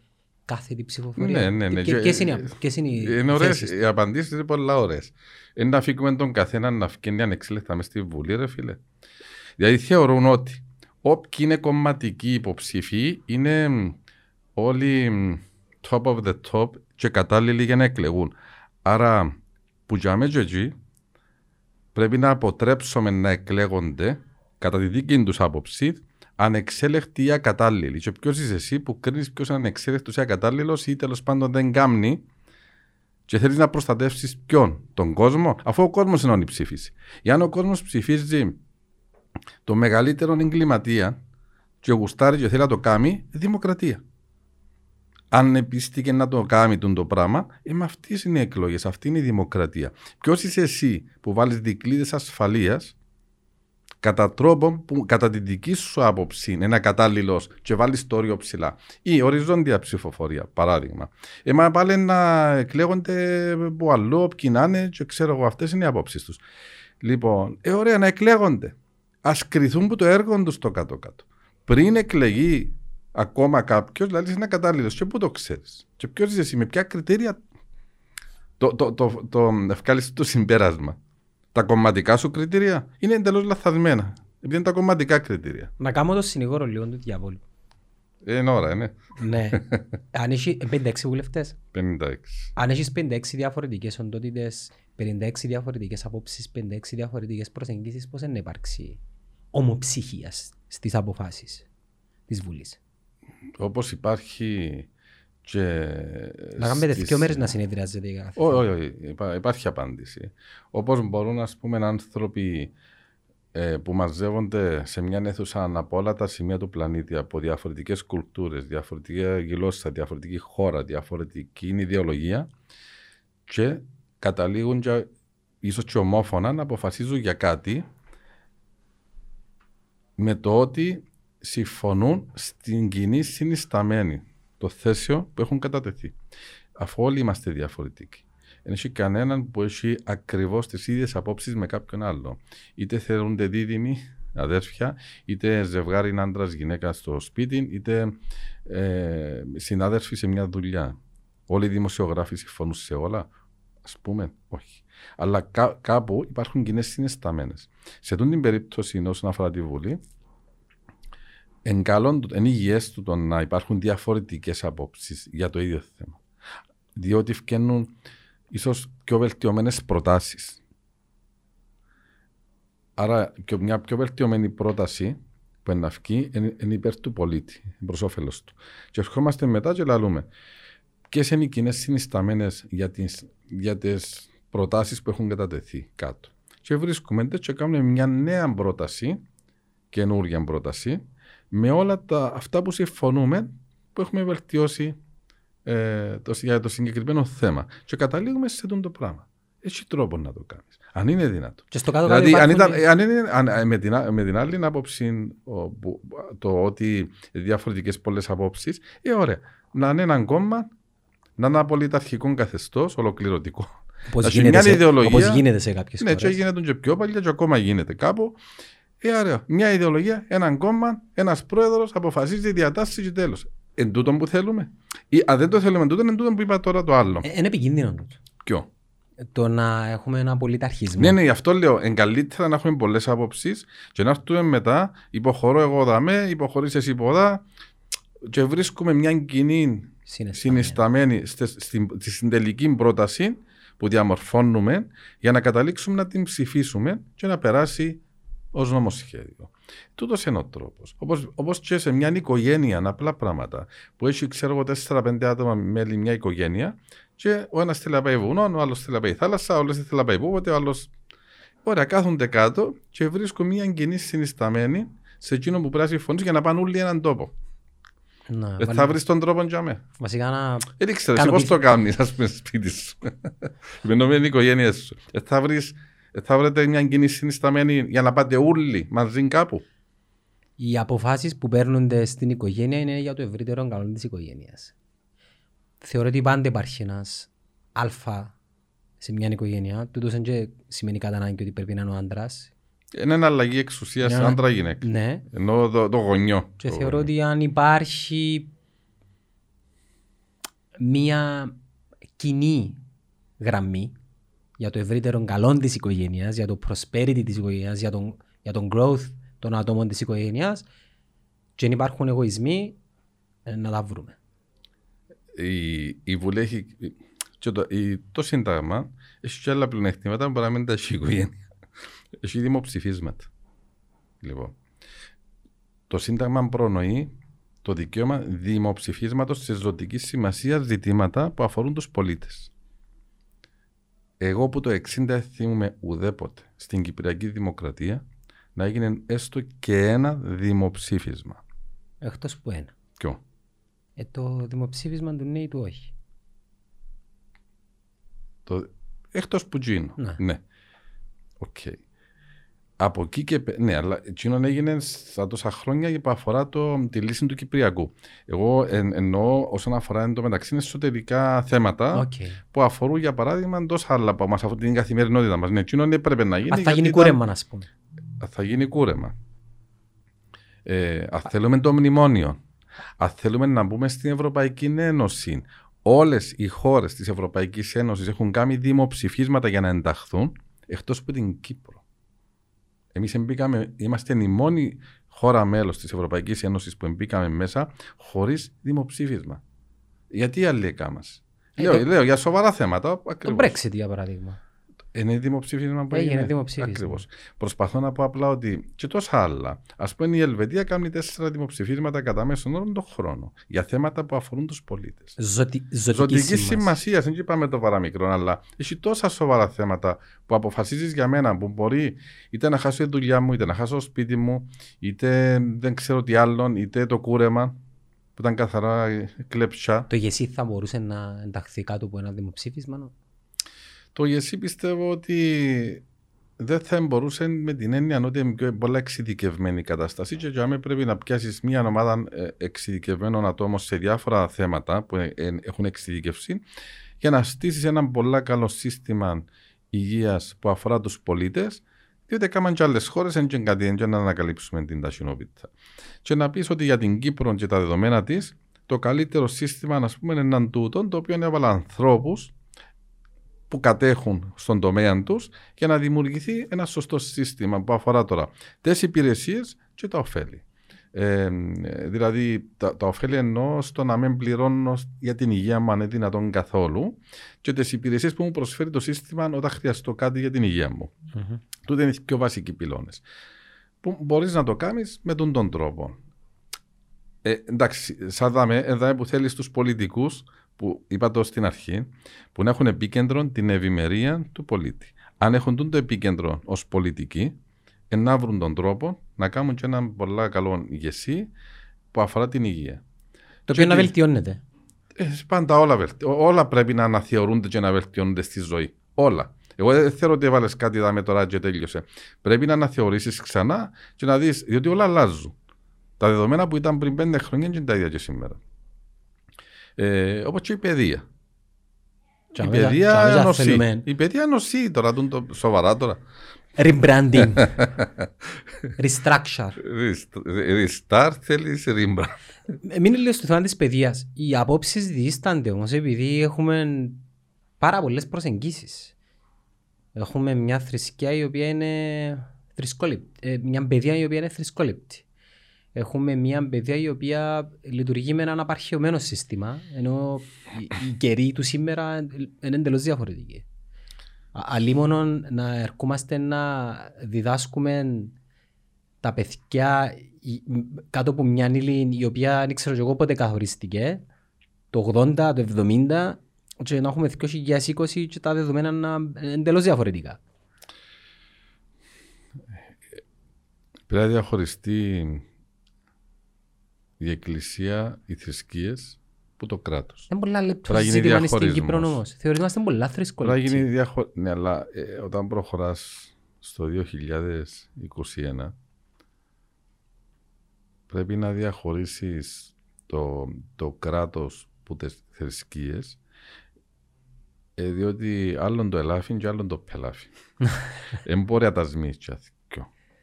κάθετη ψηφοφορία. Ναι, ναι, ναι. Και, Και- ποιες είναι, ποιες είναι οι Είναι ωραίες, θέσεις οι απαντήσεις είναι πολλά ωραίες. Είναι να φύγουμε τον καθένα να φύγει ανεξέλεκτα μες στη Βουλή, ρε φίλε. Δηλαδή θεωρούν ότι όποιοι είναι κομματικοί υποψήφοι είναι μ, όλοι μ, top of the top και κατάλληλοι για να εκλεγούν. Άρα, που για μένα και εκεί, πρέπει να αποτρέψουμε να εκλέγονται κατά τη δική τους άποψη ανεξέλεκτοι ή ακατάλληλοι. Και ποιος είσαι εσύ που κρίνεις ποιος είναι ανεξέλεκτος ή ακατάλληλος ή τέλος πάντων δεν κάμνει και θέλεις να προστατεύσεις ποιον, τον κόσμο, αφού ο κόσμος είναι όλη η ψήφιση. Εάν ο κόσμος ψηφίζει το μεγαλύτερο εγκληματία και γουστάρει και θέλει να το κάνει, δημοκρατία. Αν επίστηκε να το κάνει τον το πράγμα, ε, με αυτές είναι οι εκλογές, αυτή είναι η δημοκρατία. Ποιος είσαι εσύ που βάλεις δικλείδες ασφαλείας κατά τρόπον που κατά τη δική σου άποψη είναι ένα κατάλληλος και βάλεις το όριο ψηλά. Ή οριζόντια ψηφοφορία, παράδειγμα. Εμά πάλι να εκλέγονται από αλλού, όποιοι να είναι, και ξέρω εγώ, αυτές είναι οι απόψεις τους. Λοιπόν, ε, ωραία, να εκλέγονται. Α κρυθούν που το έργο τους στο κάτω-κάτω. Πριν εκλεγεί ακόμα κάποιος, δηλαδή είναι κατάλληλο. Και πού το ξέρεις; Και ποιος είσαι εσύ, με ποια κριτήρια. Το, το, το, το, το ευκάλεσε το συμπέρασμα; Τα κομματικά σου κριτήρια είναι εντελώς λαθασμένα. Επειδή είναι τα κομματικά κριτήρια. Να κάνω το συνηγόρο λίγο του διαβόλου. Ε, Είναι ώρα, είναι. ναι. Αν έχει 56 βουλευτές, 56. αν έχεις 56 διαφορετικές οντότητες, 56 διαφορετικές απόψεις, 56 διαφορετικές προσεγγίσεις, πώς είναι να υπάρξει; Ομοψυχίας στις αποφάσεις της Βουλής. Όπως υπάρχει και. Να κάνουμε στις- δύο μέρες να συνεδριάζεται η κάθε. Όχι, όχι, όχι. Υπά- υπάρχει απάντηση. Όπως μπορούν, ας πούμε, άνθρωποι ε, που μαζεύονται σε μια αίθουσα από όλα τα σημεία του πλανήτη, από διαφορετικές κουλτούρες, διαφορετική γλώσσα, διαφορετική χώρα, διαφορετική ιδεολογία και καταλήγουν και, ίσως και ομόφωνα να αποφασίζουν για κάτι με το ότι συμφωνούν στην κοινή συνισταμένη το θέσιο που έχουν κατατεθεί. Αφού όλοι είμαστε διαφορετικοί. Δεν έχει κανέναν που έχει ακριβώς τις ίδιες απόψεις με κάποιον άλλο. Είτε θεωρούνται δίδυμοι, αδέρφια, είτε ζευγάρι είναι άντρας γυναίκα στο σπίτι, είτε ε, συνάδελφοι σε μια δουλειά. Όλοι οι δημοσιογράφοι συμφωνούν σε όλα; Α πούμε, όχι. Αλλά κά- κάπου υπάρχουν κοινές συναισθαμένε. Σε αυτή την περίπτωση, όσον αφορά τη Βουλή, εν καλόν του- εν υγιές του το να υπάρχουν διαφορετικές απόψεις για το ίδιο θέμα. Διότι φτιάχνουν ίσως πιο βελτιωμένες προτάσεις. Άρα και μια πιο βελτιωμένη πρόταση που είναι να βγει είναι είναι υπέρ του πολίτη, προς όφελος του. Και ερχόμαστε μετά και λαλούμε ποιες είναι οι κοινές συνισταμένες για, τις, για τι προτάσεις που έχουν κατατεθεί κάτω. Και βρίσκουμε και κάνουμε μια νέα πρόταση, καινούργια πρόταση, με όλα τα, αυτά που συμφωνούμε που έχουμε βελτιώσει ε, το, για το συγκεκριμένο θέμα. Και καταλήγουμε σε αυτό το πράγμα. Έχει τρόπο να το κάνεις. Αν είναι δυνατό. Και στο κάτω δηλαδή, αν ήταν, αν είναι, αν, με, την, με την άλλη άποψη, το ότι διαφορετικές πολλές απόψεις, ε, ωραία. Να είναι ένα κόμμα, να είναι απολυταρχικό καθεστώς, ολοκληρωτικό. Όπως γίνεται, σε, όπως γίνεται σε κάποιες Ναι, και γίνεται και πιο παλιά, και ακόμα γίνεται κάπου. Ε, ωραία. Μια ιδεολογία, ένα κόμμα, ένας πρόεδρος αποφασίζει διατάσει και τέλος. Εν τούτο που θέλουμε. Ή, αν δεν το θέλουμε εν τούτο, εν τούτο που είπα τώρα το άλλο. Ε, είναι επικίνδυνο. Ποιο; Το να έχουμε ένα πολιταρχισμό. Ναι, ναι, γι' αυτό λέω. Εν καλύτερα να έχουμε πολλές απόψει και να έρθουμε μετά. Υποχωρώ εγώ δαμέ, υποχωρείς εσύ ποδά. Και βρίσκουμε μια κοινή συνισταμένη στην τελική πρόταση που διαμορφώνουμε για να καταλήξουμε να την ψηφίσουμε και να περάσει ως νομοσχέδιο. Τούτος είναι ο τρόπος. Όπως και σε μια οικογένεια, απλά πράγματα που έχει, ξέρω εγώ, 4-5 άτομα μέλη μια οικογένεια και ο ένας θέλει να πάει βουνό, ο άλλος θέλει να πάει θάλασσα, ο άλλος θέλει να πάει πού, ο άλλο. Ωραία, κάθονται κάτω και βρίσκουν μια κοινή συνισταμένη σε εκείνο που πρέπει να συμφωνήσει για να πάνε όλοι έναν τόπο. Να, ε, θα βρεις τον τρόπο για μένα. Βασικά να. Δεν ήξερα, πώς το κάνεις, ας πούμε, σπίτι σου. Με νομίζει η οικογένεια σου. Ε, θα βρεις ε, θα βρείτε μια κοινή συνισταμένη για να πάτε όλοι μαζί κάπου. Οι αποφάσεις που παίρνονται στην οικογένεια είναι για το ευρύτερο καλό της οικογένειας. Θεωρώ ότι πάντα υπάρχει ένας αλφα σε μια οικογένεια. Τούτος δεν σημαίνει κατά ανάγκη ότι πρέπει να είναι ο άντρας. Είναι ένα αλλαγή εξουσίας ένα... άντρα-γυναίκα. Ναι. Ενώ το, το γονιό. Και το θεωρώ γονιό. ότι αν υπάρχει μια κοινή γραμμή για το ευρύτερο καλό της οικογένειας, για το prosperity της οικογένειας, για τον, για τον growth των ατόμων της οικογένειας, και αν υπάρχουν εγωισμοί, ε, να τα βρούμε. Η, η Βουλή έχει. Και το, η, το Σύνταγμα έχει και άλλα πλεονεκτήματα που μπορεί να μην τα έχει η οικογένεια. Έχει δημοψηφίσματα. Λοιπόν, το Σύνταγμα προνοεί το δικαίωμα δημοψηφίσματος σε ζωτική σημασία ζητήματα που αφορούν τους πολίτες. Εγώ που το 60 θυμούμαι ουδέποτε στην Κυπριακή Δημοκρατία να έγινε έστω και ένα δημοψήφισμα. Εκτός που ένα. Ποιο; Ε, το δημοψήφισμα του ναι ή του όχι. Το... Εκτός που εκείνο. Ναι. ναι. OK. Okay. Από εκεί και πέρα. Ναι, αλλά εκείνο έγινε στα τόσα χρόνια που αφορά το, τη λύση του Κυπριακού. Εγώ εν, εννοώ όσον αφορά εν τω μεταξύ εσωτερικά θέματα Okay. που αφορούν για παράδειγμα τόσα άλλα που μας αφορούν την καθημερινότητα μας. Ναι, εκείνο ναι, πρέπει να γίνει. Α, θα γιατί γίνει ήταν- κούρεμα, να πούμε. θα γίνει κούρεμα. Ε, αν θέλουμε το μνημόνιο, αν θέλουμε να μπούμε στην Ευρωπαϊκή Ένωση, όλες οι χώρες της Ευρωπαϊκής Ένωσης έχουν κάνει δημοψηφίσματα για να ενταχθούν, εκτός από την Κύπρο. Εμείς είμαστε η μόνη χώρα μέλος της Ευρωπαϊκής Ένωσης που μπήκαμε μέσα χωρίς δημοψήφισμα. Γιατί οι άλλοι έκαναν. Ε, λέω, το- λέω για σοβαρά θέματα. Το Ακριβώς. Brexit, για παράδειγμα. Είναι δημοψήφισμα που Έγινε έγινε. δημοψήφισμα. Ακριβώς. Προσπαθώ να πω απλά ότι και τόσα άλλα. Α πούμε, η Ελβετία κάνει τέσσερα δημοψηφίσματα κατά μέσον όρο τον χρόνο για θέματα που αφορούν τους πολίτες. Ζωτι, ζωτική Ζωτικής σημασία. σημασίας, δεν είπαμε το παραμικρό, αλλά έχει τόσα σοβαρά θέματα που αποφασίζεις για μένα που μπορεί είτε να χάσω τη δουλειά μου, είτε να χάσω το σπίτι μου, είτε δεν ξέρω τι άλλον, είτε το κούρεμα που ήταν καθαρά κλέψα. Το γεσί θα μπορούσε να ενταχθεί κάτω από ένα δημοψήφισμα. Το ΓΕΣΥ πιστεύω ότι δεν θα μπορούσε με την έννοια ότι είναι πιο πολλά εξειδικευμένη η κατάσταση και για μένα πρέπει να πιάσεις μια ομάδα ε, εξειδικευμένων ατόμων σε διάφορα θέματα που ε, ε, έχουν εξειδικευσεί για να στήσεις ένα πολύ καλό σύστημα υγείας που αφορά τους πολίτες διότι έκαναν και άλλες χώρες δεν είναι κάτι δεν να ανακαλύψουμε την ταχυνότητα. Και να πεις ότι για την Κύπρο και τα δεδομένα της το καλύτερο σύστημα ας πούμε, είναι έναν τούτο το οποίο έβαλε ανθρώπους που κατέχουν στον τομέα τους για να δημιουργηθεί ένα σωστό σύστημα που αφορά τώρα τις υπηρεσίες και τα ωφέλη. Ε, δηλαδή, τα, τα ωφέλη εννοώ στο να μην πληρώνω για την υγεία μου αν είναι δυνατόν καθόλου και τις υπηρεσίες που μου προσφέρει το σύστημα όταν χρειαστώ κάτι για την υγεία μου. Μμμ. Τούτε είναι οι πιο βασικοί πυλώνες. Που μπορείς να το κάνεις με τον, τον τρόπο. Ε, εντάξει, σαν δάμε, εδώ που θέλεις τους πολιτικούς που είπα το στην αρχή, που να έχουν επίκεντρο την ευημερία του πολίτη. Αν έχουν το επίκεντρο ως πολιτικοί, να βρουν τον τρόπο να κάνουν και ένα πολύ καλό ηγεσί που αφορά την υγεία. Το οποίο να βελτιώνεται. Ε, πάντα όλα, βελτι... όλα πρέπει να αναθεωρούνται και να βελτιώνονται στη ζωή. Όλα. Εγώ δεν θέλω ότι έβαλες κάτι εδώ με τώρα και τέλειωσε. Πρέπει να αναθεωρήσεις ξανά και να δεις, διότι όλα αλλάζουν. Τα δεδομένα που ήταν πριν πέντε χρόνια είναι τα ίδια και σήμερα. Ε, Όπως και η παιδεία. Η παιδεία νοσεί. Η παιδεία νοσεί τώρα, το σοβαρά τώρα. Rebranding. Restructure. Restart θέλεις rebrand. Μην λέω στο θέμα της παιδείας. Οι απόψεις δίστανται όμως επειδή έχουμε πάρα πολλές προσεγγίσεις. Έχουμε μια θρησκεία η οποία είναι θρησκόληπτη. Ε, μια παιδεία η οποία είναι θρησκόληπτη. Έχουμε μια παιδεία η οποία λειτουργεί με ένα απαρχαιωμένο σύστημα, ενώ οι καιροί του σήμερα είναι εντελώς διαφορετικοί. Αλλήμον να ερχόμαστε να διδάσκουμε τα παιδιά κάτω από μια ύλη η οποία δεν ξέρω εγώ πότε καθορίστηκε, το 80, το 70, και να έχουμε 2020 και τα δεδομένα να είναι εντελώς διαφορετικά. Πρέπει να διαχωριστεί η εκκλησία, οι θρησκείες που το κράτος. Είναι πολλά λεπτό ζήτημα στην Κύπρο όμω. Θεωρούμαστε πολλά θρησκόλεπτοι. Πρέπει να γίνει διαχω... Ναι, αλλά ε, όταν προχωράς στο 2021 πρέπει να διαχωρίσεις το, το κράτος που τις θρησκείες ε, διότι άλλον το ελάφι και άλλον το πελάφι. Δεν μπορεί να τα σμίσεις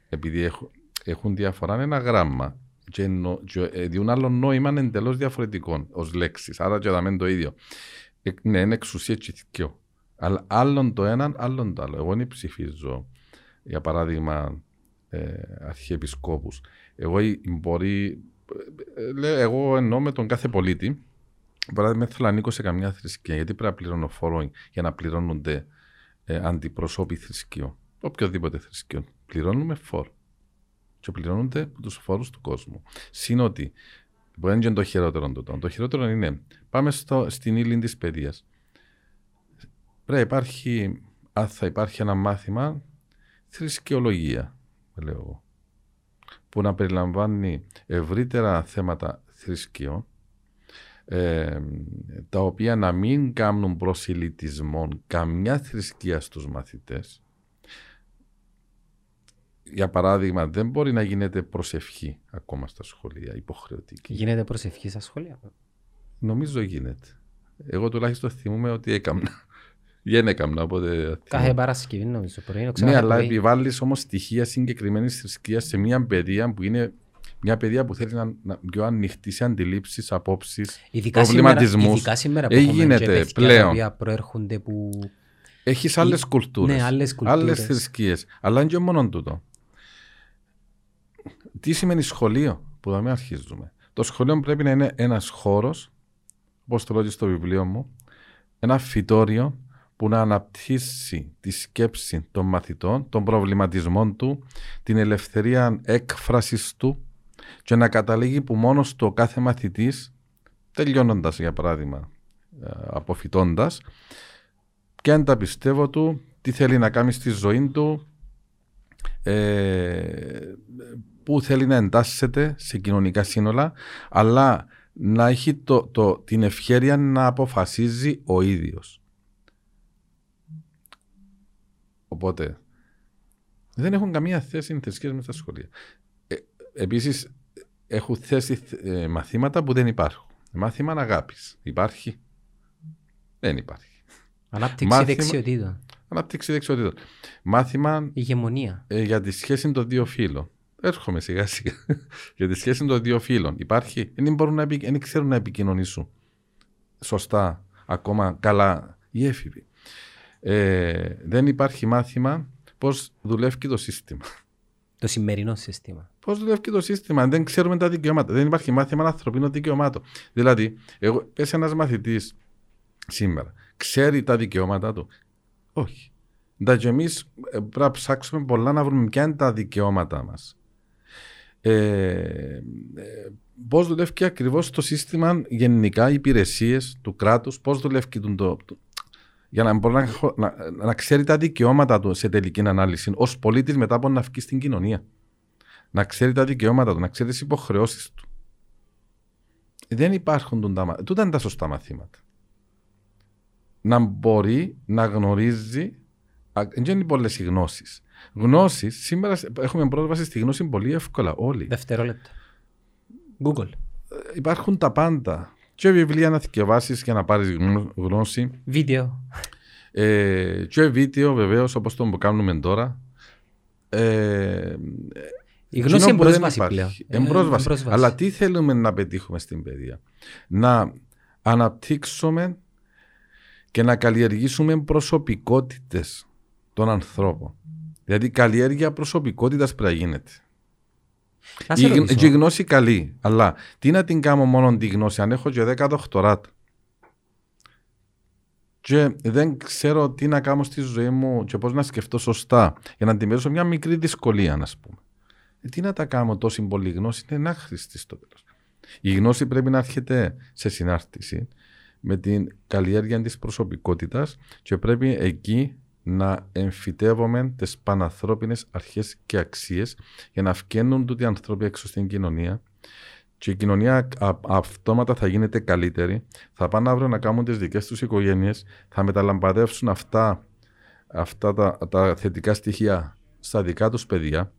Επειδή έχουν, έχουν διαφορά ένα γράμμα και, νο, και ε, διούν άλλο νόημα εντελώς διαφορετικό ως λέξεις. Άρα και δαμέν το ίδιο. Ε, ναι, είναι εξουσία και θυκιό. Αλλά άλλον το έναν, άλλον το άλλο. Εγώ δεν ψηφίζω, για παράδειγμα, ε, αρχιεπισκόπους. Εγώ μπορεί, ε, λέω, εγώ εννοώ με τον κάθε πολίτη, παράδειγμα θέλω να ανήκω σε καμιά θρησκεία, γιατί πρέπει να πληρώνω φόρο για να πληρώνονται ε, αντιπροσώποι θρησκείων. Οποιοδήποτε θρησκείο. Πληρώνουμε φόρο και πληρώνονται από του φόρου του κόσμου. Συν ότι, που είναι το χειρότερο τούτο. Το χειρότερο είναι, πάμε στο, στην ύλη της παιδείας. Πρέπει υπάρχει, αν θα υπάρχει ένα μάθημα θρησκεολογία, λέω εγώ, που να περιλαμβάνει ευρύτερα θέματα θρησκείων, ε, τα οποία να μην κάνουν προσιλητισμό καμιά θρησκεία στους μαθητές, για παράδειγμα, δεν μπορεί να γίνεται προσευχή ακόμα στα σχολεία, υποχρεωτική. Γίνεται προσευχή στα σχολεία. Νομίζω γίνεται. Εγώ τουλάχιστον θυμούμαι ότι έκανα. Δεν έκανα, οπότε. Κάθε Παρασκευή νομίζω πρωί. Ναι, αλλά επιβάλλεις όμως στοιχεία συγκεκριμένης θρησκείας σε μια παιδεία που είναι μια παιδεία που θέλει να, να πιο ανοιχτή σε αντιλήψεις, απόψεις, προβληματισμούς. Ειδικά σήμερα που έχουμε και πλέον. που προέρχονται που. Έχεις άλλες κουλτούρες. Ναι, άλλες θρησκείες. Αλλά είναι και μόνο τούτο. Τι σημαίνει σχολείο, που δεν αρχίζουμε. Το σχολείο πρέπει να είναι ένας χώρος, όπως το λέω στο βιβλίο μου, ένα φυτόριο που να αναπτύσσει τη σκέψη των μαθητών, των προβληματισμών του, την ελευθερία έκφρασης του και να καταλήγει που μόνος στο κάθε μαθητής, τελειώνοντας για παράδειγμα, ε, αποφυτώντας, και αν τα πιστεύω του, τι θέλει να κάνει στη ζωή του, ε, που θέλει να εντάσσεται σε κοινωνικά σύνολα, αλλά να έχει το, το, την ευχαίρεια να αποφασίζει ο ίδιος. Οπότε, δεν έχουν καμία θέση οι θρησκείες μέσα στα σχολεία. Ε, επίσης, έχουν θέσει ε, μαθήματα που δεν υπάρχουν. Μάθημα αγάπης. Υπάρχει; Δεν υπάρχει. Ανάπτυξη Μάθημα... δεξιοτήτων. Ανάπτυξη δεξιοτήτων. Μάθημα. Ηγεμονία. Ε, για τη σχέση των δύο φύλων. Έρχομαι σιγά σιγά. για τη σχέση των δύο φύλων. Υπάρχει; Δεν, μπορούν να, δεν ξέρουν να επικοινωνήσουν. Σωστά. Ακόμα καλά οι έφηβοι. Ε, δεν υπάρχει μάθημα πώς δουλεύει το σύστημα. Το σημερινό σύστημα. Πώς δουλεύει το σύστημα, δεν ξέρουμε τα δικαιώματα. Δεν υπάρχει μάθημα ανθρωπίνων δικαιωμάτων. Δηλαδή, εγώ, πες ένας μαθητής σήμερα, ξέρει τα δικαιώματα του; Όχι. Εντάξει, εμείς ε, πρέπει να ψάξουμε πολλά να βρούμε ποια είναι τα δικαιώματα μας. Ε, ε, πώς δουλεύει ακριβώς το σύστημα γενικά, οι υπηρεσίες του κράτους, πώς δουλεύει το, το, για να, μπορεί να, να, να, ξέρει τα δικαιώματα του σε τελική ανάλυση ως πολίτης μετά από να βγει στην κοινωνία. Να ξέρει τα δικαιώματα του, να ξέρει τις υποχρεώσεις του. Δεν υπάρχουν τα μαθήματα. Τούτα είναι τα σωστά μαθήματα. Να μπορεί να γνωρίζει. Δεν είναι πολλές οι γνώσεις. Γνώσεις, σήμερα έχουμε πρόσβαση στη γνώση πολύ εύκολα όλοι. Δευτερόλεπτα. Google. Ε, υπάρχουν τα πάντα. Και βιβλία να διαβάσει για να πάρεις γνώση. Βίντεο. Ε, και βίντεο βεβαίως όπως το κάνουμε τώρα. Ε, η γνώση είναι πρόσβαση πλέον. Εμπρόσβαση. Αλλά τι θέλουμε να πετύχουμε στην παιδεία; Να αναπτύξουμε και να καλλιεργήσουμε προσωπικότητες των ανθρώπων. Δηλαδή η καλλιέργεια προσωπικότητας πρέπει να γίνεται. Η, η γνώση καλή, αλλά τι να την κάνω μόνο τη γνώση, αν έχω και 10 δοκτοράτ και δεν ξέρω τι να κάνω στη ζωή μου και πώς να σκεφτώ σωστά για να αντιμετωπίσω μια μικρή δυσκολία, να πούμε. Ε, τι να τα κάνω τόση πολύ γνώση, είναι άχρηστη στο τέλος. Η γνώση πρέπει να έρχεται σε συνάρτηση με την καλλιέργεια της προσωπικότητας και πρέπει εκεί να εμφυτεύουμε τις πανανθρώπινες αρχές και αξίες για να βγαίνουν τούτοι οι άνθρωποι έξω στην κοινωνία και η κοινωνία αυτόματα θα γίνεται καλύτερη. Θα πάνε αύριο να κάνουν τις δικές τους οικογένειες, θα μεταλαμπαδεύσουν αυτά, αυτά τα, τα θετικά στοιχεία στα δικά τους παιδιά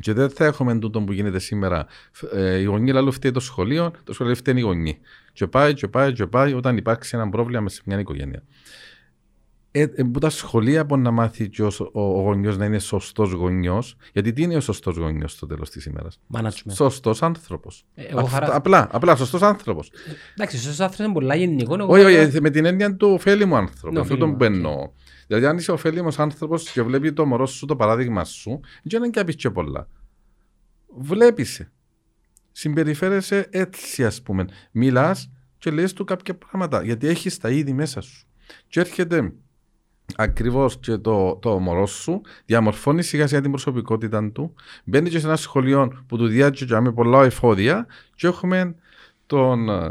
και δεν θα έχουμε τούτο που γίνεται σήμερα. Ε, η γονείς λαλού φταίει το σχολείο, το σχολείο φταίνει η γονείς. Και πάει, και πάει, και πάει όταν υπάρξει ένα πρόβλημα σε μια οικογένεια. Ε, ε, που τα σχολεία μπορεί να μάθει και ο, ο, ο γονιός να είναι σωστός γονιός. Γιατί τι είναι ο σωστός γονιός στο τέλος της ημέρας; Σωστός άνθρωπος. Ε, χαρά... Απλά, απλά σωστός άνθρωπος. Εντάξει, σωστός άνθρωπος είναι πολλά γενικό. Όχι, όχι, με την έννοια του ωφέλιμου άνθρωπο. Αυτό τον μπαίνω. Δηλαδή, αν είσαι ωφέλιμος άνθρωπος και βλέπει το μωρό σου το παράδειγμα σου, δεν είναι και και πολλά. Βλέπεις. Συμπεριφέρεσαι έτσι, ας πούμε. Μιλάς και λες του κάποια πράγματα. Γιατί έχεις τα είδη μέσα σου. Και έρχεται ακριβώς και το, το μωρό σου, διαμορφώνει σιγά σιγά την προσωπικότητα του, μπαίνει και σε ένα σχολείο που του διάτζε με πολλά εφόδια, και έχουμε τον. Ε,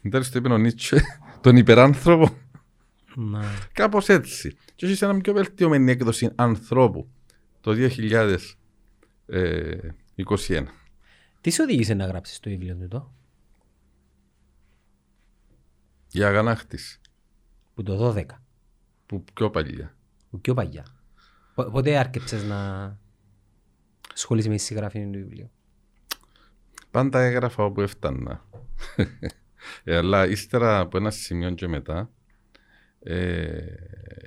δεν το είπε ο Νίτσε, τον υπεράνθρωπο. Ναι. Κάπως έτσι. Και έχει ένα πιο βελτιωμένη έκδοση ανθρώπου το 2021. Τι σε οδήγησε να γράψεις το βιβλίο του εδώ, Η αγανάκτηση. Που το 12. Που πιο παλιά. Που πιο παλιά. Πότε άρκεψες να σχολείς με τη συγγραφή του βιβλίου; Πάντα έγραφα όπου έφτανα. ε, αλλά ύστερα από ένα σημείο και μετά ε,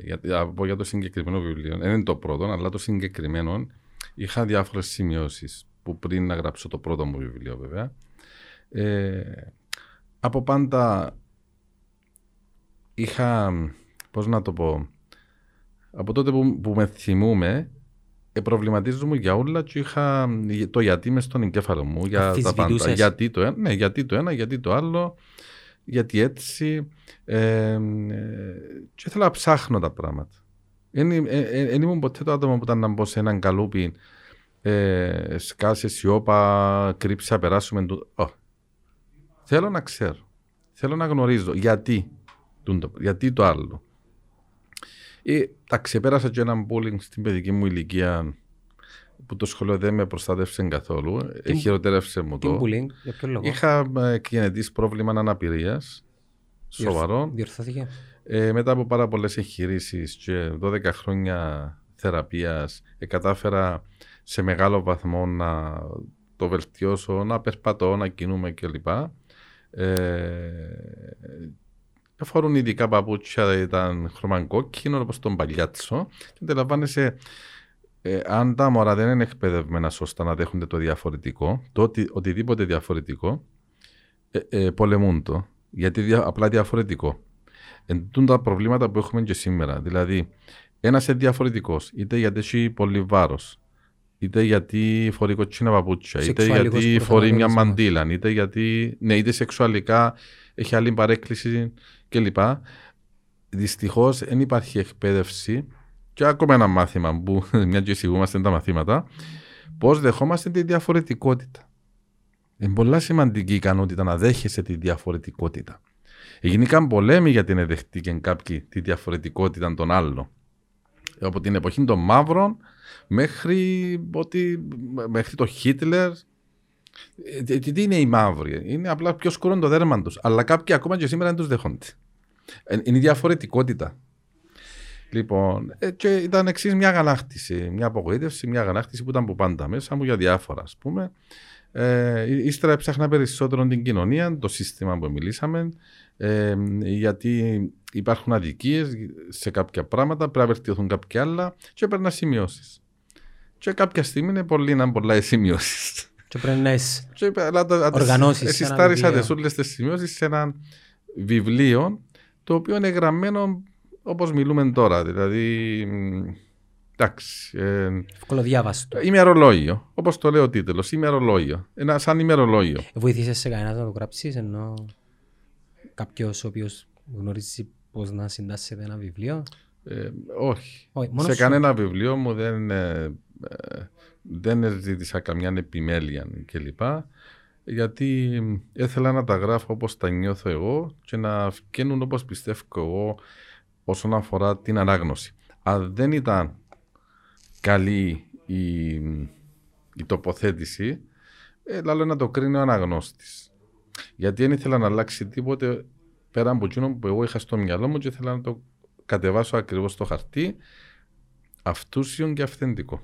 για, από, για το συγκεκριμένο βιβλίο. Δεν είναι το πρώτο, αλλά το συγκεκριμένο είχα διάφορες σημειώσεις που πριν να γράψω το πρώτο μου βιβλίο, βέβαια. Ε, από πάντα είχα, πώς να το πω, από τότε που, που με θυμούμε, ε, προβληματίζομαι για όλα και είχα το γιατί μες στον εγκέφαλο μου για τα πάντα. Γιατί το, ένα, ναι, γιατί το ένα, γιατί το άλλο γιατί έτσι. Ε, και ήθελα να ψάχνω τα πράγματα. Δεν ε, ε, ήμουν ποτέ το άτομο που ήταν να μπω σε έναν καλούπι, ε, σκάσε σιώπα, κρύψα, περάσουμε. Oh. Θέλω να ξέρω. Θέλω να γνωρίζω γιατί. Γιατί το άλλο. Ε, τα ξεπέρασα και έναν bullying στην παιδική μου ηλικία που το σχολείο δεν με προστάτευσε καθόλου. Τι, Χειροτέρευσε μου το. bullying, για ποιο λόγο; Είχα γενετή πρόβλημα αναπηρίας. Σοβαρό. Διορθώθηκε; Ε, μετά από πάρα πολλές εγχειρήσεις και 12 χρόνια θεραπείας, ε, κατάφερα σε μεγάλο βαθμό να το βελτιώσω, να περπατώ, να κινούμε κλπ. Ε, Αφορούν ειδικά παπούτσια, ήταν χρωμαγκόκκινο όπως τον παλιάτσο και αντιλαμβάνεσαι ε, αν τα μωρά δεν είναι εκπαιδευμένα σωστά να δέχονται το διαφορετικό, το οτι, οτιδήποτε διαφορετικό, ε, ε, πολεμούν το. Γιατί δια, απλά διαφορετικό. Εντούν τα προβλήματα που έχουμε και σήμερα. Δηλαδή, ένας είναι διαφορετικός, είτε γιατί έχει πολύ βάρος, είτε γιατί φορεί κοτσίνα παπούτσια, είτε γιατί φορεί μια μαντήλα, είτε γιατί. Ναι, είτε σεξουαλικά έχει άλλη παρέκκληση κλπ. Δυστυχώς δεν υπάρχει εκπαίδευση και ακόμα ένα μάθημα που μια και εισηγούμαστε τα μαθήματα, πώς δεχόμαστε τη διαφορετικότητα. Είναι πολλά σημαντική ικανότητα να δέχεσαι τη διαφορετικότητα. Έγιναν πολέμοι γιατί είναι δεχτήκαν κάποιοι τη διαφορετικότητα των άλλων. Από την εποχή των μαύρων μέχρι, ότι, μέχρι το Χίτλερ. Ε, τι είναι οι μαύροι, είναι απλά πιο σκούρο το δέρμα τους. Αλλά κάποιοι ακόμα και σήμερα δεν τους δέχονται. Ε, είναι η διαφορετικότητα. Λοιπόν, ε, και ήταν εξής μια αγανάκτηση, μια απογοήτευση, μια αγανάκτηση που ήταν από πάντα μέσα μου για διάφορα, ας πούμε. Ε, ύστερα έψαχνα περισσότερο την κοινωνία, το σύστημα που μιλήσαμε, ε, γιατί υπάρχουν αδικίες σε κάποια πράγματα, πρέπει να βελτιωθούν κάποια άλλα και έπαιρνα σημειώσεις. Και κάποια στιγμή είναι πολύ να πολλά οι σημειώσεις. Και πρέπει να έχει οργανώσεις. Εσυστάρισα τι όλε τις σημειώσεις σε ένα βιβλίο το οποίο είναι γραμμένο όπως μιλούμε τώρα. Δηλαδή. Εντάξει. Ε, Ευκολοδιάβαστο. Ημερολόγιο. Όπως το λέει ο τίτλος. Ημερολόγιο. Ένα σαν ημερολόγιο. Βοήθησε σε κανένας να το γράψεις, ενώ κάποιος ο οποίος γνωρίζει πώς να συντάσσεται ένα βιβλίο; Ε, όχι. όχι σε σου... κανένα βιβλίο μου δεν, ε, ε, δεν ζήτησα καμιά επιμέλεια κλπ. Γιατί ήθελα να τα γράφω όπως τα νιώθω εγώ και να βγαίνουν όπως πιστεύω εγώ όσον αφορά την ανάγνωση. Αν δεν ήταν καλή η, η τοποθέτηση, ε, λέω να το κρίνει ο αναγνώστης. Γιατί δεν ήθελα να αλλάξει τίποτε πέρα από εκείνο που εγώ είχα στο μυαλό μου και ήθελα να το κατεβάσω ακριβώς στο χαρτί αυτούσιον και αυθεντικό.